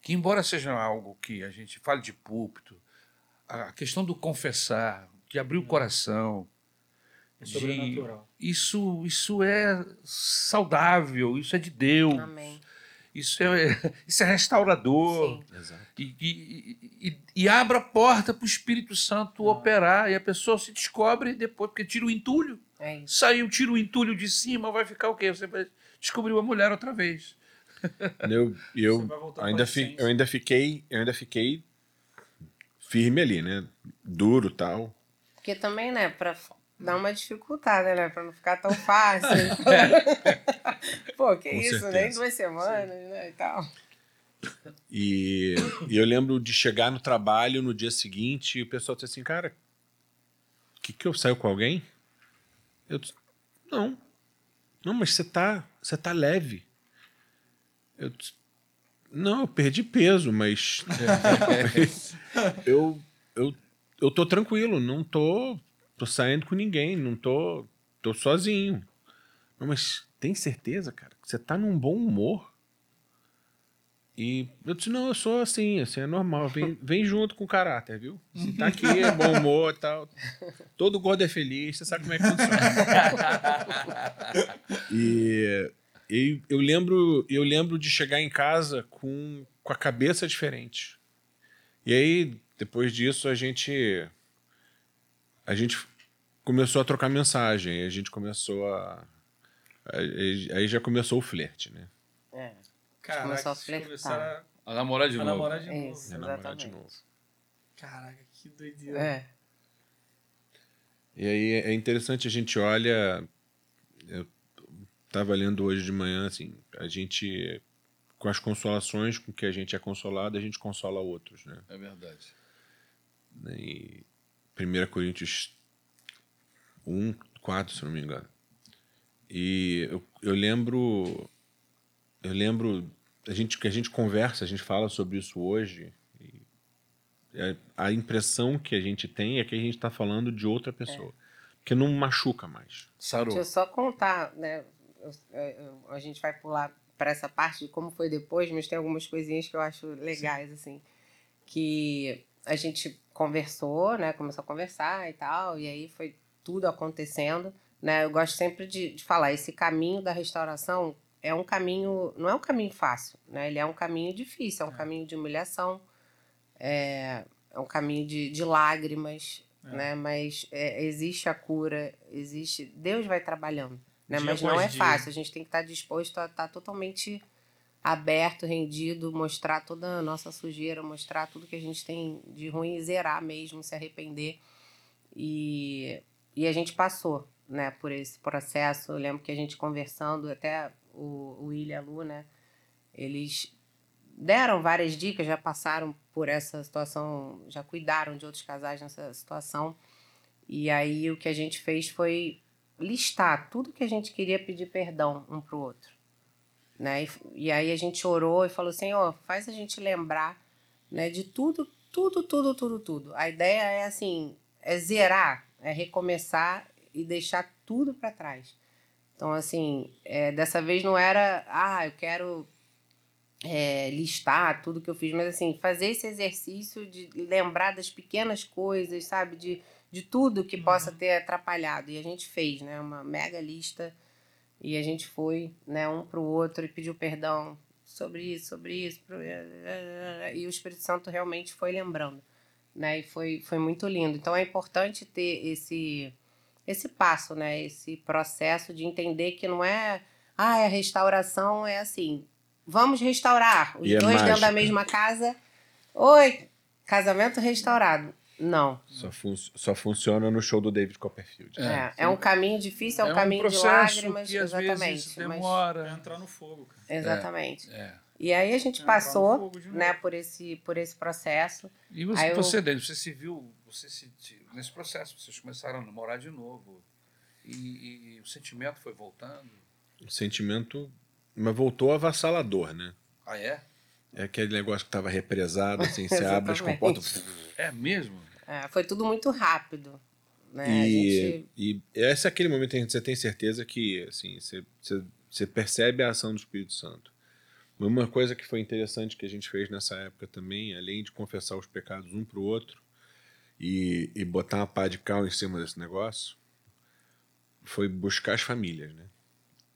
Que, embora seja algo que a gente fale de púlpito, a questão do confessar, de abrir o coração, É de- sobrenatural. isso, isso é saudável, isso é de Deus, Amém. isso é, isso é restaurador. Sim. Exato. E, e, e, e abre a porta para o Espírito Santo operar e a pessoa se descobre depois, porque tira o entulho. É. Saiu, tira o entulho de cima, vai ficar o quê? Você vai descobrir uma mulher outra vez. Eu, eu, ainda fi, eu ainda fiquei, eu ainda fiquei firme ali, né? Duro tal. Porque também, né, pra dar uma dificuldade, né? Pra não ficar tão fácil. Pô, que Com isso, certeza. nem duas semanas, né? E tal. E, e eu lembro de chegar no trabalho no dia seguinte e o pessoal disse assim, cara, que que eu saio com alguém? Eu disse, não. Não, mas você tá, você tá leve. Eu não, eu perdi peso, mas eu, eu, eu tô tranquilo, não tô, tô saindo com ninguém, não tô, tô sozinho. Não, mas tem certeza, cara, que você tá num bom humor? E eu disse, não, eu sou assim, assim, é normal, vem, vem junto com o caráter, viu? Se tá aqui, é bom humor e tal. Todo gordo é feliz, você sabe como é que funciona. e, e eu lembro, eu lembro de chegar em casa com, com a cabeça diferente. E aí, depois disso, a gente a gente começou a trocar mensagem, a gente começou a aí aí já começou o flerte, né? É. Caraca, Começou a flertar. A namorar de a, novo. namorar de novo. Isso, Ia namorar de exatamente. novo. Caraca, que doideira. É. E aí é interessante, a gente olha. Eu estava lendo hoje de manhã, assim, a gente, com as consolações com que a gente é consolado, a gente consola outros, né? É verdade. E 1 Coríntios 1, 4, se não me engano. E eu, eu lembro. Eu lembro. A gente, que a gente conversa, a gente fala sobre isso hoje. e é- a impressão que a gente tem é que a gente está falando de outra pessoa. Porque não machuca mais. Sarou. Deixa eu só contar, né? eu- eu- a gente vai pular para essa parte de como foi depois, mas tem algumas coisinhas que eu acho legais, assim. Que a gente conversou, né? Começou a conversar e tal, e aí foi tudo acontecendo, né? Eu gosto sempre de, de falar, esse caminho da restauração é um caminho, não é um caminho fácil, né? Ele é um caminho difícil, é um caminho de humilhação, é, é um caminho de, de lágrimas, É. né? Mas é, existe a cura, existe, Deus vai trabalhando, né? Dia Mas não é dia. fácil, a gente tem que estar disposto a estar totalmente aberto, rendido, mostrar toda a nossa sujeira, mostrar tudo que a gente tem de ruim, e zerar mesmo, se arrepender. E, e a gente passou, né, por esse processo. Eu lembro que a gente conversando, até o, o William e a Lu, né, eles deram várias dicas, já passaram por essa situação, já cuidaram de outros casais nessa situação. E aí o que a gente fez foi listar tudo que a gente queria pedir perdão um pro outro. Né? E, e aí a gente orou e falou: Senhor, faz a gente lembrar né, de tudo, tudo, tudo, tudo, tudo. A ideia é assim: é zerar, é recomeçar e deixar tudo para trás. Então, assim, é, dessa vez não era, ah, eu quero é, listar tudo que eu fiz, mas assim, fazer esse exercício de lembrar das pequenas coisas, sabe? De, de tudo que possa ter atrapalhado. E a gente fez, né? Uma mega lista. E a gente foi, né, um pro outro e pediu perdão sobre isso, sobre isso. E o Espírito Santo realmente foi lembrando, né? E foi, foi muito lindo. Então é importante ter esse esse passo, né? Esse processo de entender que não é, ah, a restauração é assim, vamos restaurar os E é dois dentro da mesma casa. Oi, casamento restaurado. Não. Só, fun só funciona no show do David Copperfield. É, é, um caminho difícil, é um É um caminho de lágrimas. que às exatamente. vezes mas- demora. É entrar no fogo, cara. exatamente. É. E aí a gente É, passou, né, por esse, por esse processo. E você, Aí eu- você, você se viu, você se- nesse processo, vocês começaram a namorar de novo. E, e o sentimento foi voltando. O sentimento. Mas voltou avassalador, né? Ah, é? É aquele negócio que estava represado, assim, você abre as comportas. É mesmo? É, foi tudo muito rápido. Né? E, gente- e esse é aquele momento em que você tem certeza que assim, você, você, você percebe a ação do Espírito Santo. Uma coisa que foi interessante que a gente fez nessa época também, além de confessar os pecados um para o outro e, e botar uma pá de cal em cima desse negócio, foi buscar as famílias, né?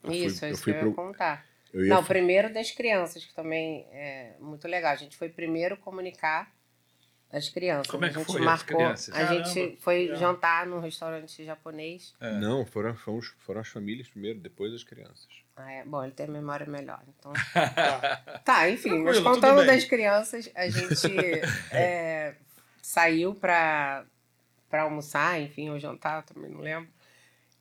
Eu fui- Isso, é eu isso que fui eu ia pro- contar. Eu ia Não, primeiro das crianças, que também é muito legal. A gente foi primeiro comunicar as crianças. Como é que a gente foi as marcou, crianças? A Caramba. gente foi É. jantar num restaurante japonês. É. Não, foram, foram, foram as famílias primeiro, depois as crianças. Ah, é, bom, ele tem memória melhor. Então... tá, enfim, mas Tranquilo, tudo contando das crianças, a gente é, saiu pra, pra almoçar, enfim, ou jantar, também não lembro.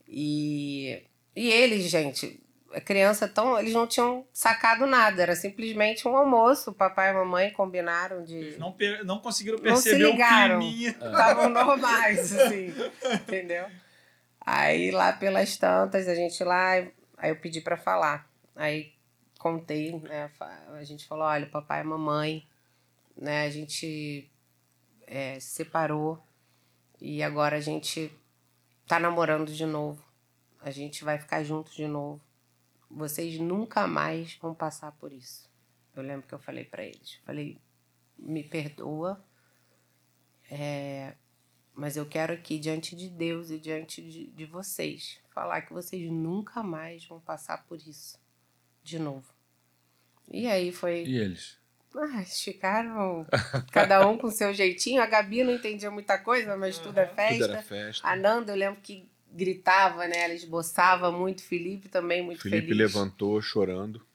E, e eles, gente, a criança tão. Eles não tinham sacado nada, era simplesmente um almoço. O papai e mamãe combinaram de. Eles não, não conseguiram Não se perceber o ligaram. climinha. Estavam normais, assim, entendeu? Aí lá pelas tantas, a gente lá, aí eu pedi pra falar. Aí contei, né? A gente falou, olha, papai e mamãe, né? A gente é, se separou e agora a gente tá namorando de novo. A gente vai ficar juntos de novo. Vocês nunca mais vão passar por isso. Eu lembro que eu falei pra eles. Falei, me perdoa, é, mas eu quero aqui, diante de Deus e diante de, de vocês, falar que vocês nunca mais vão passar por isso de novo. E aí foi. E eles? Ah, eles ficaram cada um com seu jeitinho. A Gabi não entendia muita coisa, mas tudo é Tudo festa. era festa. A Nanda, eu lembro que gritava, né? Ela esboçava muito. Felipe também muito Felipe feliz. levantou chorando.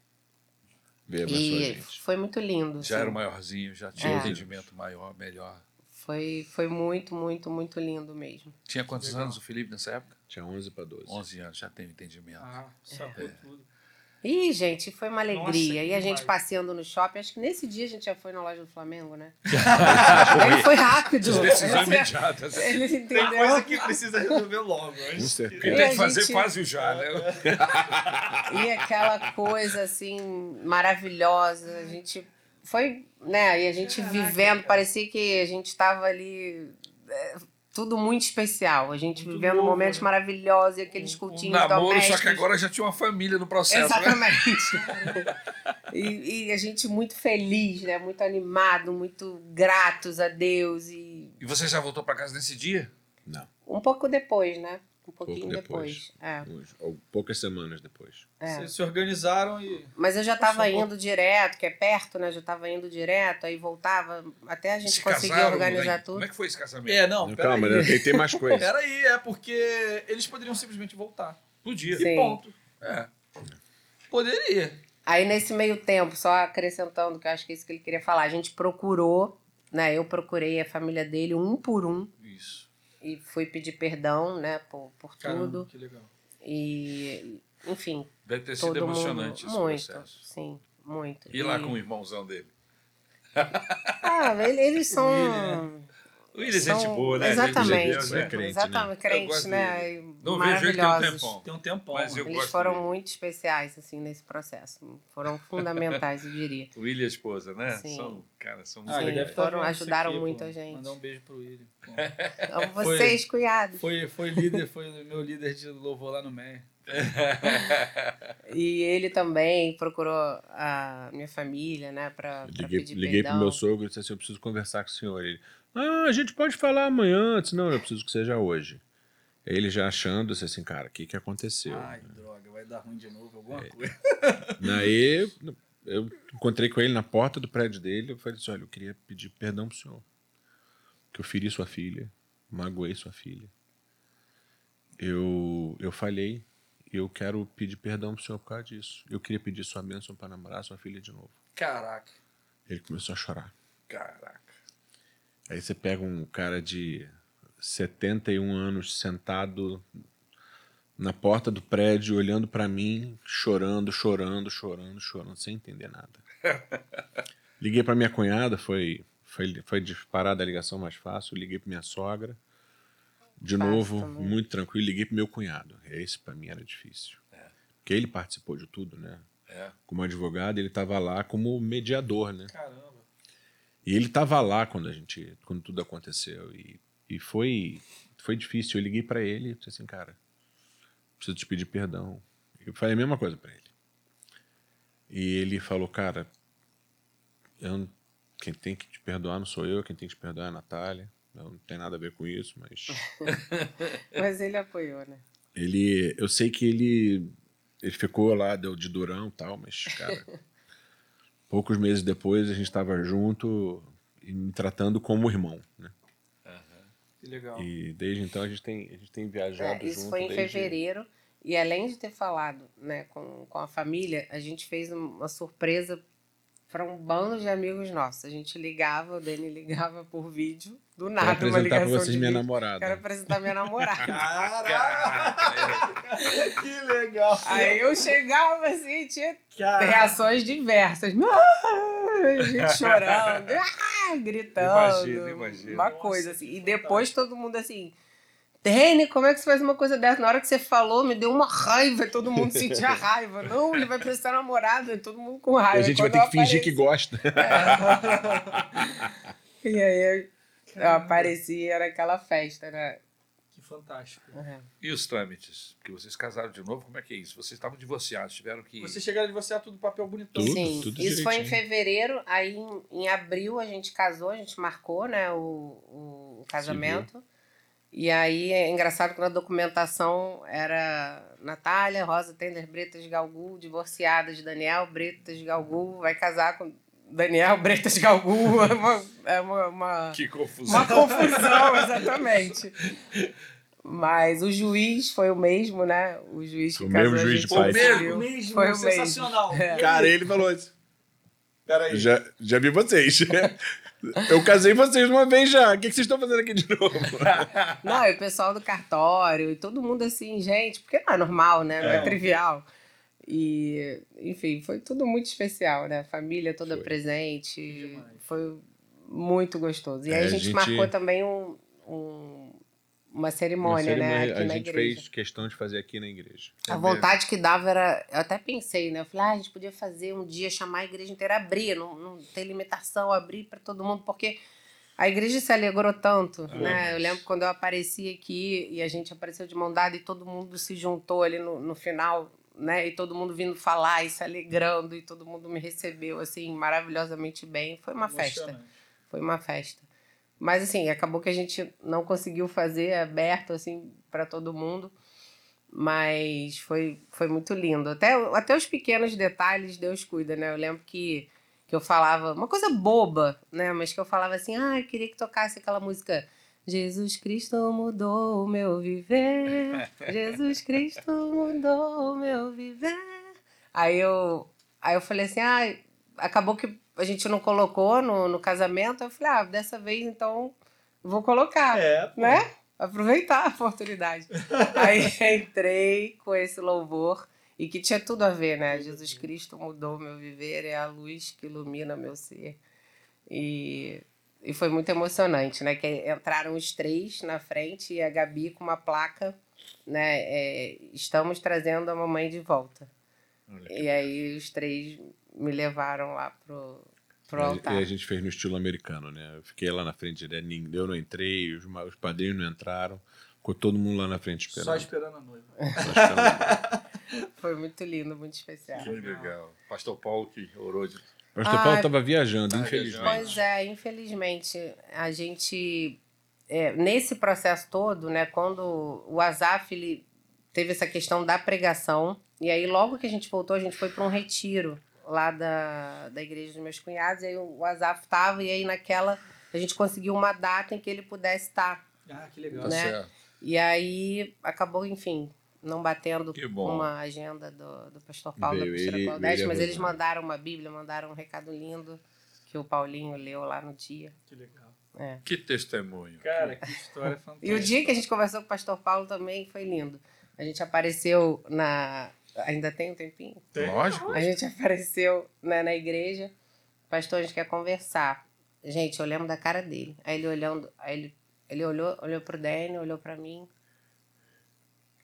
Veio abençoar a E gente. foi muito lindo. Já assim. era maiorzinho, já tinha um É. entendimento maior, melhor. Foi, foi muito, muito, muito lindo mesmo. Tinha quantos Legal. anos o Felipe nessa época? Tinha 11 para 12. 11 anos, já tem um entendimento. Ah, sacou É. tudo. Ih, gente, foi uma alegria. Nossa, e a demais. gente passeando no shopping, acho que nesse dia a gente já foi na loja do Flamengo, né? Ele foi rápido. Decisão imediata. assim. Ele Tem entendeu. coisa que precisa resolver logo. Com antes certeza. que- E tem que fazer gente- quase o já, né? E aquela coisa assim maravilhosa, a gente foi, né? E a gente Caraca, vivendo, cara. parecia que a gente estava ali é, tudo muito especial. A gente Muito vivendo novo, momentos né? maravilhosos e aqueles Um- um cultinhos Namoro, domésticos. só que agora já tinha uma família no processo, né? Exatamente. e, e a gente muito feliz, né? Muito animado, muito gratos a Deus e E você já voltou pra casa nesse dia? Não, um pouco depois, né? Um pouquinho Pouco depois. depois. É, ou poucas semanas depois. é. Vocês se organizaram e. Mas eu já estava indo direto, que é perto, né? Já estava indo direto, aí voltava, até a gente Se conseguir casaram, organizar né? tudo. Como é que foi esse casamento? É, não, Não, calma, aí. né? tem, tem mais coisa. Peraí, é porque eles poderiam simplesmente voltar. Podia. Sim. E ponto. É. Poderia. Aí nesse meio tempo, só acrescentando, que eu acho que é isso que ele queria falar, a gente procurou, né? Eu procurei a família dele um por um Isso. E fui pedir perdão, né? Por, por Caramba, tudo. que legal. E, enfim, Deve ter sido todo emocionante mundo. esse Muito, processo. sim, muito. E lá com o irmãozão dele? Ah, ele- eles são. William. O William é gente boa, né? Exatamente. Gente de Deus, né? É crente, né? exatamente, gosto né? dele. e Não vejo ele tem um tempão. Tem um tempão. Mas eu Eles foram dele. muito especiais, assim, nesse processo. Foram fundamentais, eu diria. O William e a esposa, né? Sim. São, cara, são Ah, muito ele Sim, estar foram- ajudaram aqui, muito pô. a gente. Mandar um beijo pro William. Então, vocês, cuidado. Foi, foi líder, foi o meu líder de louvor lá no Meia. E ele também procurou a minha família, né, pra, pra Liguei, pedir liguei pro perdão. meu sogro e disse assim: Eu preciso conversar com o senhor. Ele, ah, a gente pode falar amanhã. Disse: Não, eu preciso que seja hoje. Ele já achando, assim, cara, o que, que aconteceu? Ai, droga, vai dar ruim de novo, alguma É. coisa. Daí eu, eu encontrei com ele na porta do prédio dele. Eu falei assim: Olha, eu queria pedir perdão pro senhor. Que eu feri sua filha, magoei sua filha. Eu, eu falhei e eu quero pedir perdão pro senhor por causa disso. Eu queria pedir sua bênção para namorar sua filha de novo. Caraca. Ele começou a chorar. Caraca. Aí você pega um cara de 71 anos sentado na porta do prédio, olhando pra mim, chorando, chorando, chorando, chorando, sem entender nada. Liguei pra minha cunhada, foi, foi, foi disparada a ligação mais fácil. Liguei pra minha sogra. De novo, também. muito tranquilo. Liguei pro meu cunhado. Esse pra mim era difícil. Porque ele participou de tudo, né? É. Como advogado, ele estava lá como mediador, né? Caramba. E ele estava lá quando a gente, quando tudo aconteceu e, e foi, foi difícil. Eu liguei para ele e disse assim, cara, preciso te pedir perdão. Eu falei a mesma coisa para ele. E ele falou, cara, eu não- quem tem que te perdoar não sou eu, quem tem que te perdoar é a Natália. Eu não tem nada a ver com isso, mas Mas ele apoiou, né? ele, eu sei que ele, ele ficou lá deu de durão e tal, mas cara, poucos meses depois a gente estava junto e me tratando como irmão, né? Que legal. E desde então a gente tem, a gente tem viajado É, isso junto foi em desde- fevereiro. E além de ter falado né, com, com a família, a gente fez um- uma surpresa para um bando de amigos nossos. A gente ligava, o Dani ligava por vídeo, do Quero nada, uma apresentar ligação para vocês de minha vídeo. namorada. Quero apresentar minha namorada. Caraca! que legal! Aí eu chegava assim, tinha Cara, reações diversas. Ah, gente chorando, ah, gritando. Imagino, imagino. Uma Nossa, coisa assim. E depois todo mundo assim. Dene, como é que você faz uma coisa dessa? Na hora que você falou, me deu uma raiva, e todo mundo sentia raiva. Não, ele vai precisar namorada, e todo mundo com E raiva. a gente vai ter que fingir que gosta. apareci- E aí eu, eu apareci, era aquela festa, né? que fantástico. E os trâmites? Porque vocês casaram de novo, como é que é isso? Vocês estavam divorciados, tiveram que. Você chegaram a divorciar tudo papel bonitão. Tudo, Sim, tudo isso foi em direitinho. fevereiro, aí em, em abril a gente casou, a gente marcou, né, o, o, o casamento. E aí é engraçado que na documentação era Natália, Rosa Tender Bretas Galgu, divorciada de Daniel Bretas Galgu, vai casar com Daniel Bretas Galgu. É uma, é uma, uma, Que confusão. uma confusão, exatamente. Mas o juiz foi o mesmo, né? O juiz que O casou mesmo a juiz gente de paz. decidiu. mesmo, Foi o mesmo. sensacional. É. Cara, ele falou assim. Peraí. Já, já vi vocês. Eu casei vocês uma vez já. O que que vocês estão fazendo aqui de novo? Não, e o pessoal do cartório, e todo mundo assim, gente, porque não é normal, né? Não é, É. trivial. E, enfim, foi tudo muito especial, né? Família toda Foi. presente. Demais. Foi muito gostoso. E É, aí a a gente, gente- marcou também um, um- uma Uma cerimônia, né? cerimônia Aqui a na gente igreja. fez questão de fazer aqui na igreja. A vontade que dava era. Eu até pensei, né? Eu falei, ah, a gente podia fazer um dia, chamar a igreja inteira, abrir, não, não ter limitação, abrir para todo mundo, porque a igreja se alegrou tanto, né? Eu lembro quando eu apareci aqui e a gente apareceu de mão dada e todo mundo se juntou ali no, no final, né? E todo mundo vindo falar e se alegrando e todo mundo me recebeu, assim, maravilhosamente bem. Foi uma festa. Foi uma festa. Mas assim, acabou que a gente não conseguiu fazer aberto assim para todo mundo. Mas foi, foi muito lindo. Até, até os pequenos detalhes Deus cuida, né? Eu lembro que, que eu falava uma coisa boba, né? Mas que eu falava assim: ah, eu queria que tocasse aquela música. Jesus Cristo mudou o meu viver. Jesus Cristo mudou o meu viver. Aí eu, aí eu falei assim: ah, acabou que a gente não colocou no, no casamento. Eu falei: ah, dessa vez então vou colocar É, né? Aproveitar a oportunidade. Aí entrei com esse louvor e que tinha tudo a ver, né? Jesus Cristo mudou meu viver, é a luz que ilumina meu ser. E, e foi muito emocionante, né? Que entraram os três na frente e a Gabi com uma placa, né? é, estamos trazendo a mamãe de volta. E aí os três me levaram lá pro, pro E altar. a gente fez no estilo americano, né? Eu fiquei lá na frente, né? Eu não entrei, os, os padrinhos não entraram. Ficou todo mundo lá na frente esperando. Só esperando a noiva. Esperando. Foi muito lindo, muito especial. Que legal. Pastor Paulo que orou de. Pastor Ah, Paulo estava viajando, tá infelizmente. Pois é, infelizmente, a gente, é, nesse processo todo, né, quando o Azaf ele teve essa questão da pregação, e aí logo que a gente voltou, a gente foi para um retiro lá da, da igreja dos meus cunhados, e aí o Azaf estava, e aí naquela a gente conseguiu uma data em que ele pudesse estar. Ah, que legal. Tá Né? certo. E aí acabou, enfim, não batendo Que bom. uma agenda do, do pastor Paulo, Veio da pastora ele- Claudete, mas eles mandaram uma Bíblia, mandaram um recado lindo que o Paulinho leu lá no dia. Que legal. Que testemunho. Cara, que história fantástica. E o dia que a gente conversou com o pastor Paulo também foi lindo. A gente apareceu na. Ainda tem um tempinho? Lógico. A gente apareceu né, na igreja. Pastor, a gente quer conversar. Gente, eu lembro da cara dele. Aí ele olhando, aí ele, ele olhou, olhou pro Dani, olhou pra mim.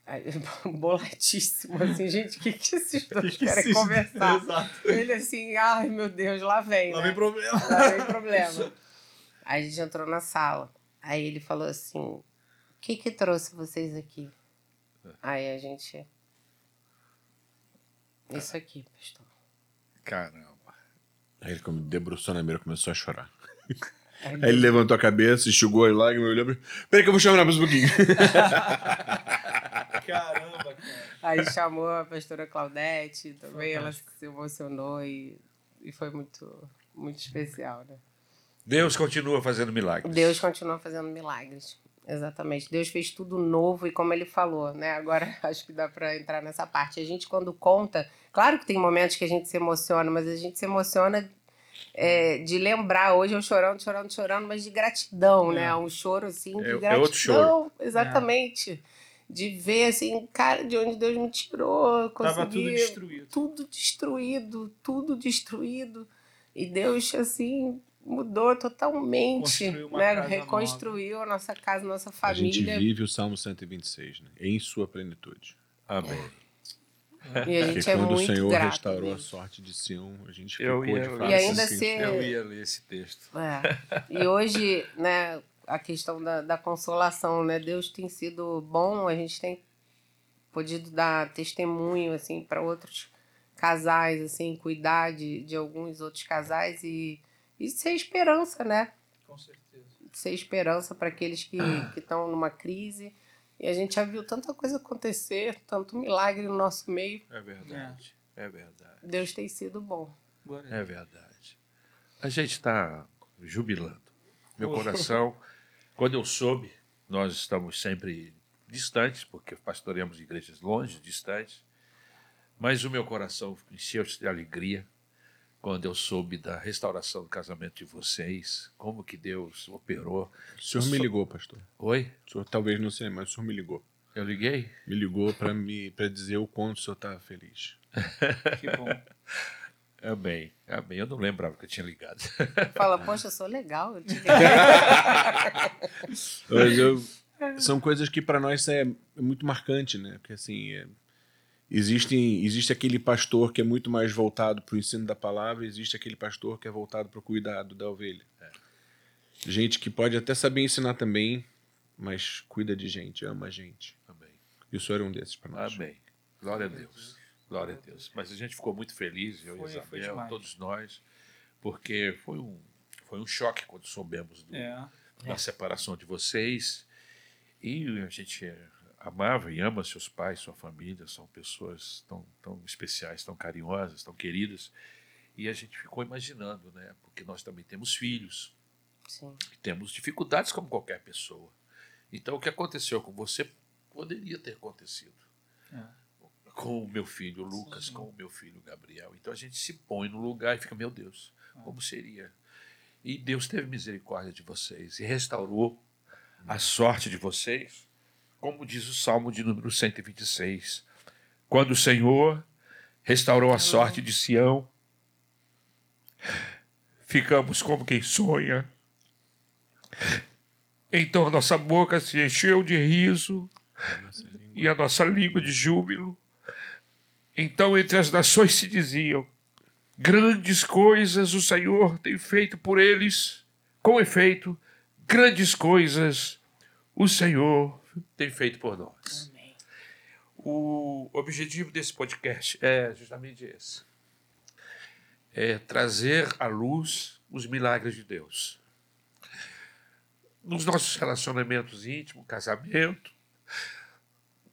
Aí, boladíssimo, assim, gente, o que, que esses dois Que que querem esses- conversar? Exato. Ele assim, ai meu Deus, lá vem. Lá né? vem problema. Lá vem problema. Aí a gente entrou na sala. Aí ele falou assim: o que que trouxe vocês aqui? Aí a gente. Isso aqui, pastor. Caramba. Aí ele como debruçou na mesa e começou a chorar. Aí Aí ele levantou a cabeça, enxugou as lágrimas, olhou pra Peraí que eu vou chamar mais um pouquinho. Caramba, cara. Aí chamou a pastora Claudete também, ela se emocionou e, e foi muito, muito especial, né? Deus continua fazendo milagres. Deus continua fazendo milagres. Exatamente. Deus fez tudo novo e como ele falou, né? Agora acho que dá para entrar nessa parte. A gente quando conta, claro que tem momentos que a gente se emociona, mas a gente se emociona é, de lembrar. Hoje eu chorando, chorando, chorando, mas de gratidão, né? Um choro assim de É- é gratidão. outro choro. Exatamente. De ver assim, cara, de onde Deus me tirou, Tava consegui tudo destruído. tudo destruído, tudo destruído. E Deus, assim, mudou totalmente. Né? casa Reconstruiu a nossa casa, nossa A gente família. vive o Salmo 126, né? Em sua plenitude. Amém. E a Porque gente é quando o muito Senhor grato. restaurou a sorte de Sião, a gente ficou ia- de eu fato E ainda assim. ser- Eu ia ler esse texto. É. E hoje, né, a questão da, da consolação, né? Deus tem sido bom, a gente tem podido dar testemunho, assim, para outros casais, assim, cuidar de, de alguns outros casais e, e ser esperança, né? Com certeza. ser esperança para aqueles que estão numa crise. E a gente já viu tanta coisa acontecer, tanto milagre no nosso meio. É verdade. É, verdade. Deus tem sido bom. É verdade. A gente está jubilando. Meu coração, quando eu soube, nós estamos sempre distantes, porque pastoreamos igrejas longe, distantes, mas o meu coração encheu-se de alegria quando eu soube da restauração do casamento de vocês, como que Deus operou. O senhor me ligou, pastor. Oi? O senhor talvez não sei, mas o senhor me ligou. Eu liguei? Me ligou pra me para dizer o quanto o senhor estava feliz. Deus. Que bom. Amém. Amém. Eu não lembrava que eu tinha ligado. Fala, poxa, eu sou legal. Eu te liguei." Mas eu- são coisas que para nós é, é muito marcante, né? Porque assim, é, existem, existe aquele pastor que é muito mais voltado para o ensino da palavra, existe aquele pastor que é voltado para o cuidado da ovelha. Gente que pode até saber ensinar também, mas cuida de gente, ama a gente. Amém. E o senhor é um desses para nós. Amém. Glória a Deus. Glória a Deus. Mas a gente ficou muito feliz, eu Foi- e foi Isabel, todos nós, porque foi um, foi um choque quando soubemos do- É. da separação de vocês. E a gente amava e ama seus pais, sua família, são pessoas tão, tão especiais, tão carinhosas, tão queridas. E a gente ficou imaginando, né? Porque nós também temos filhos, Sim. temos dificuldades como qualquer pessoa. Então, o que aconteceu com você poderia ter acontecido É. com o meu filho Lucas, com o meu filho Gabriel. Então, a gente se põe no lugar e fica, meu Deus, como seria? E Deus teve misericórdia de vocês e restaurou a sorte de vocês, como diz o Salmo de número 126. Quando o Senhor restaurou a sorte de Sião, ficamos como quem sonha. Então a nossa boca se encheu de riso e a nossa língua de júbilo. Então entre as nações se diziam: grandes coisas o Senhor tem feito por eles. Com efeito, grandes coisas o Senhor tem feito por nós. Amém. O objetivo desse podcast é justamente esse: é trazer à luz os milagres de Deus. Nos nossos relacionamentos íntimos, casamento,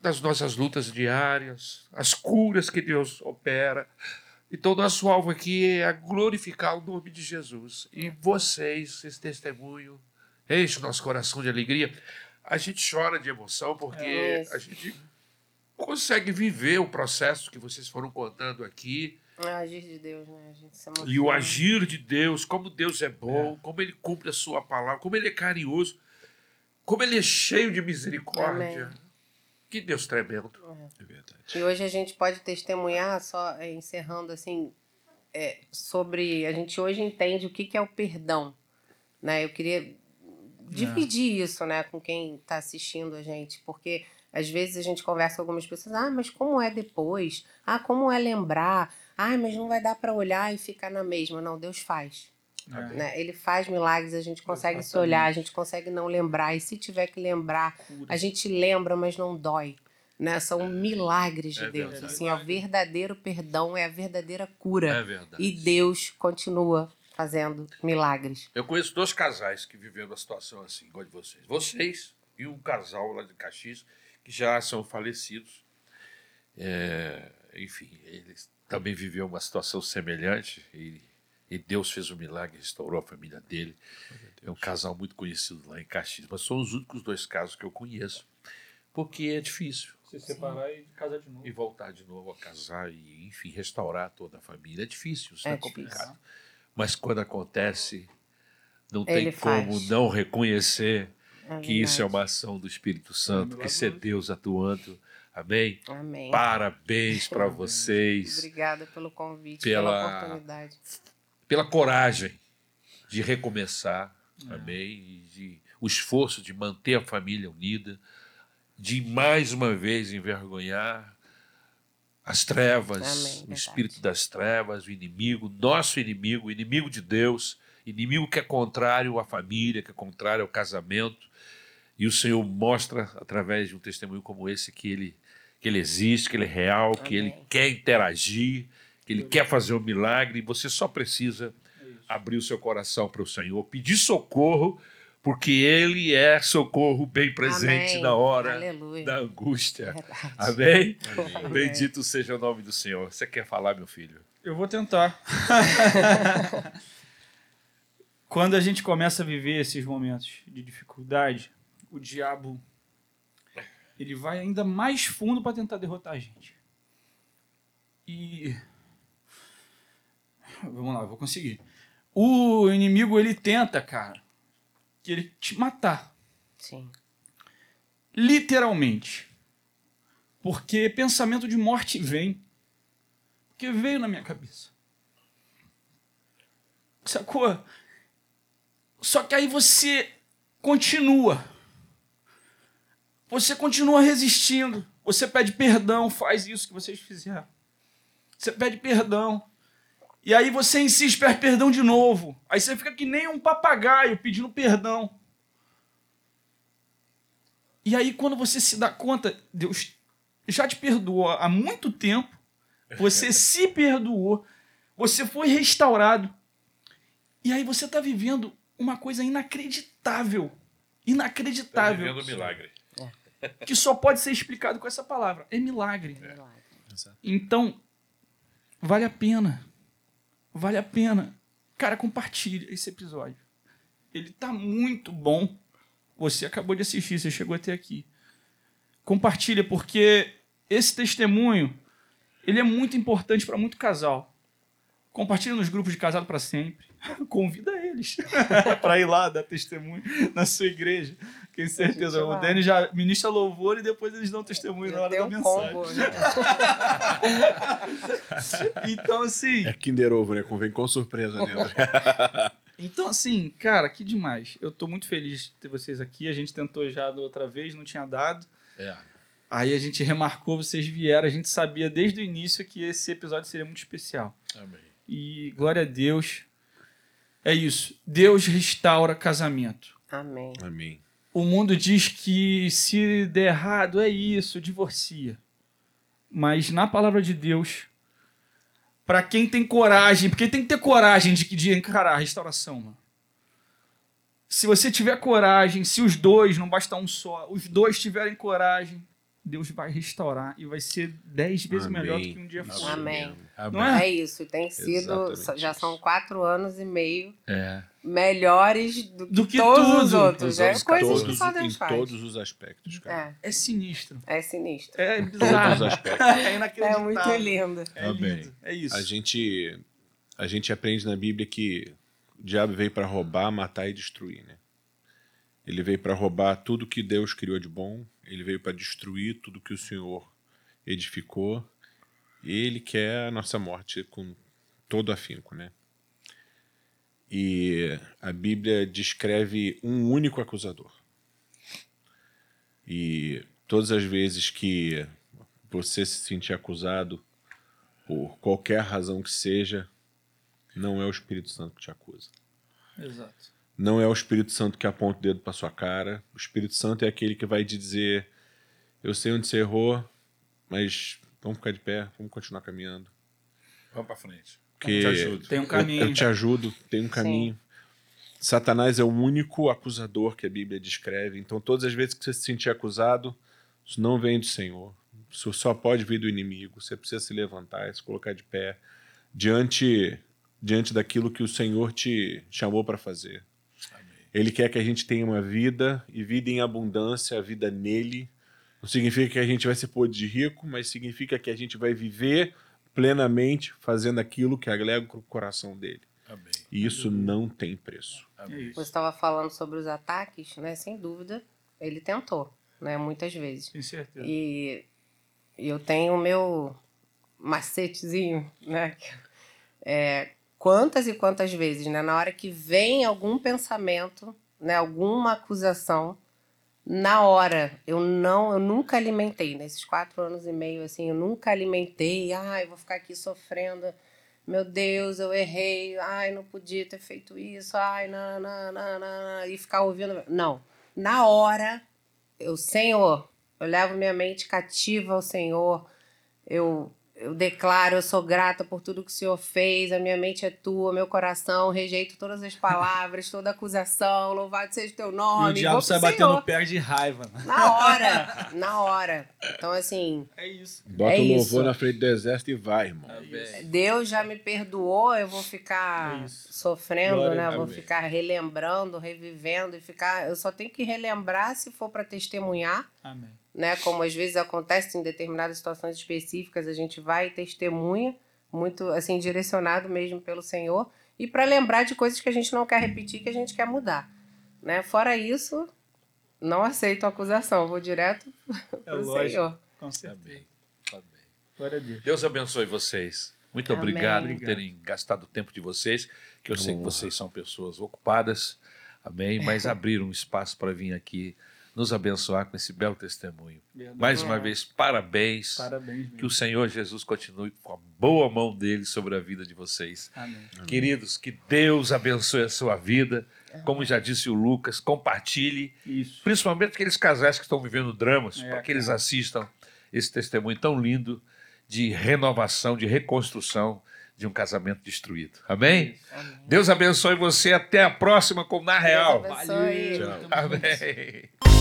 nas nossas lutas diárias, as curas que Deus opera. Então, nosso alvo aqui é glorificar o nome de Jesus. E vocês, esse testemunho, enche o nosso coração de alegria. A gente chora de emoção porque É a gente consegue viver o processo que vocês foram contando aqui É o agir de Deus, né? A gente se E o agir de Deus, como Deus é bom, como ele cumpre a sua palavra, como ele é carinhoso, como ele é cheio de misericórdia. Amém. Que Deus tremendo. É verdade. E hoje a gente pode testemunhar, só é, encerrando assim, é, sobre. A gente hoje entende o que, que é o perdão. Né? Eu queria dividir isso né, com quem está assistindo a gente, porque às vezes a gente conversa com algumas pessoas, ah, mas como é depois? Ah, como é lembrar? Ah, mas não vai dar para olhar e ficar na mesma. Não, Deus faz. É. Né? Ele faz milagres, a gente consegue se Exatamente. olhar, a gente consegue não lembrar. E se tiver que lembrar, Cura. a gente lembra, mas não dói. Né? São milagres de É Deus. verdade. Assim, é o verdadeiro perdão, é a verdadeira cura. É verdade. E Deus continua fazendo milagres. Eu conheço dois casais que viveram uma situação assim, igual de vocês. Vocês e um casal lá de Caxias, que já são falecidos. É, enfim, eles também viveram uma situação semelhante e, e Deus fez um milagre, restaurou a família dele. É um casal muito conhecido lá em Caxias, mas são os únicos dois casos que eu conheço, porque é difícil. Se separar e casar de novo. E voltar de novo a casar e, enfim, restaurar toda a família. É difícil, isso é, É complicado. Mas quando acontece, não Ele tem como não reconhecer É que isso é uma ação do Espírito Santo, que isso é. Deus atuando. Amém? Amém. Parabéns para vocês Obrigada pelo convite, Pela- pela oportunidade. pela coragem de recomeçar, amém? E de, o esforço de manter a família unida, de mais uma vez envergonhar as trevas, Amém, o espírito das trevas, o inimigo, nosso inimigo, o inimigo de Deus, inimigo que é contrário à família, que é contrário ao casamento. E o Senhor mostra, através de um testemunho como esse, que ele, que ele existe, que ele é real, que ele Amém. quer interagir, que ele quer fazer um milagre. E você só precisa abrir o seu coração para o Senhor, pedir socorro, porque Ele é socorro bem presente Amém. na hora Aleluia. da angústia. Verdade. Amém? Amém. Bendito seja o nome do Senhor. Você quer falar, meu filho? Eu vou tentar. Quando a gente começa a viver esses momentos de dificuldade, o diabo ele vai ainda mais fundo para tentar derrotar a gente. E vamos lá, eu vou conseguir. O inimigo ele tenta, cara, que ele te matar, Sim. literalmente. Porque pensamento de morte vem. Porque veio na minha cabeça. Sacou? Só que aí você continua. Você continua resistindo. Você pede perdão, faz isso que vocês fizeram. Você pede perdão. E aí você insiste, pede perdão de novo. Aí você fica que nem um papagaio pedindo perdão. E aí, quando você se dá conta, Deus já te perdoou há muito tempo, você se perdoou, você foi restaurado, e aí você está vivendo uma coisa inacreditável. Inacreditável. Tá milagre. Que só pode ser explicado com essa palavra. É milagre. Milagre. Então, vale a pena. Vale a pena. Cara, compartilha esse episódio. Ele tá muito bom. Você acabou de assistir, você chegou até aqui. Compartilha, porque esse testemunho, ele é muito importante para muito casal. Compartilha nos grupos de casado para sempre. Convida eles para ir lá dar testemunho na sua igreja. Tenho certeza. O. Dani já ministra louvor e depois eles dão testemunho na hora da um mensagem. combo, né? Então, assim, É Kinder Ovo, né? Convém com surpresa dentro. Então, assim, cara, que demais. Eu tô muito feliz de ter vocês aqui. A gente tentou já da outra vez, não tinha dado. É. Aí a gente remarcou, vocês vieram. A gente sabia desde o início que esse episódio seria muito especial. Amém. E glória a Deus. É isso. Deus restaura casamento. Amém. Amém. O mundo diz que se der errado é isso, divorcia. Mas na palavra de Deus, para quem tem coragem, porque tem que ter coragem de, de encarar a restauração, mano. Se você tiver coragem, se os dois, não basta um só, os dois tiverem coragem, Deus vai restaurar e vai ser dez vezes Amém. melhor do que um dia foi. Amém. Amém. Não é? É isso, tem sido. Exatamente Já são quatro anos e meio É. melhores do, Do que todos os tudo. outros. Os É outros coisas que Todos, só em Deus faz. todos os aspectos, cara. É, É sinistro. é sinistro. É Todos os bizarro. aspectos. É É muito lindo. É Amém. lindo. É isso. A gente, a gente aprende na Bíblia que o diabo veio para roubar, matar e destruir, né? Ele veio para roubar tudo que Deus criou de bom, ele veio para destruir tudo que o Senhor edificou, ele quer a nossa morte com todo afinco, né? E a Bíblia descreve um único acusador. E todas as vezes que você se sentir acusado por qualquer razão que seja, não é o Espírito Santo que te acusa. Exato. Não é o Espírito Santo que aponta o dedo para sua cara. O Espírito Santo é aquele que vai te dizer: Eu sei onde você errou, mas vamos ficar de pé, vamos continuar caminhando. Vamos pra frente. Porque Te ajudo. Tem um eu, caminho. eu te ajudo, tem um caminho. Satanás é o único acusador que a Bíblia descreve. Então, todas as vezes que você se sentir acusado, isso não vem do Senhor. Isso só pode vir do inimigo. Você precisa se levantar, se colocar de pé diante diante daquilo que o Senhor te chamou para fazer. Ele quer que a gente tenha uma vida e vida em abundância, a vida nele. Não significa que a gente vai ser pôr de rico, mas significa que a gente vai viver plenamente fazendo aquilo que agrega o coração dele. Amém. E isso não tem preço. Amém. Você estava falando sobre os ataques, né? Sem dúvida, ele tentou, né? Muitas vezes. Tenho certeza. E e eu tenho o meu macetezinho, né? É, quantas e quantas vezes, né? Na hora que vem algum pensamento, né? Alguma acusação, na hora, eu não, eu nunca alimentei, nesses quatro anos e meio, assim, eu nunca alimentei, ai, vou ficar aqui sofrendo, meu Deus, eu errei, ai, não podia ter feito isso, ai, não, não, não, não, e ficar ouvindo. Não. Na hora, eu, Senhor, eu levo minha mente cativa ao Senhor, eu, eu declaro, eu sou grata por tudo que o Senhor fez, a minha mente é tua, meu coração, rejeito todas as palavras, toda acusação, louvado seja o teu E nome. o diabo sai batendo pé de raiva. né? Na hora, na hora. Então, assim, É isso. Bota É o louvor isso. na frente do exército e vai, irmão. Amém. Deus já me perdoou, eu vou ficar É sofrendo, Glória né? a Vou ficar relembrando, revivendo e ficar. Eu só tenho que relembrar se for para testemunhar, Amém. Né? Como às vezes acontece em determinadas situações específicas, a gente vai e testemunha, muito assim direcionado mesmo pelo Senhor, e para lembrar de coisas que a gente não quer repetir, que a gente quer mudar, né? Fora isso, não aceito acusação, vou direto É pro lógico. Senhor. Com certeza. Amém. Amém. Glória a Deus. Deus abençoe vocês. Muito Amém. obrigado por terem gastado o tempo de vocês, que eu sei que vocês são pessoas ocupadas, amém? Mas abriram um espaço para vir aqui nos abençoar com esse belo testemunho. Verdade. Mais uma É. vez, parabéns. Parabéns. Que o Senhor Jesus continue com a boa mão dele sobre a vida de vocês. Amém. Queridos, que Deus abençoe a sua vida. Como já disse o Lucas, compartilhe Isso. principalmente aqueles casais que estão vivendo dramas, É, para que eles assistam esse testemunho tão lindo de renovação, de reconstrução de um casamento destruído. Amém? Amém. Deus abençoe você. Até a próxima com Na Real. Deus abençoe. Valeu. Tchau. Amém.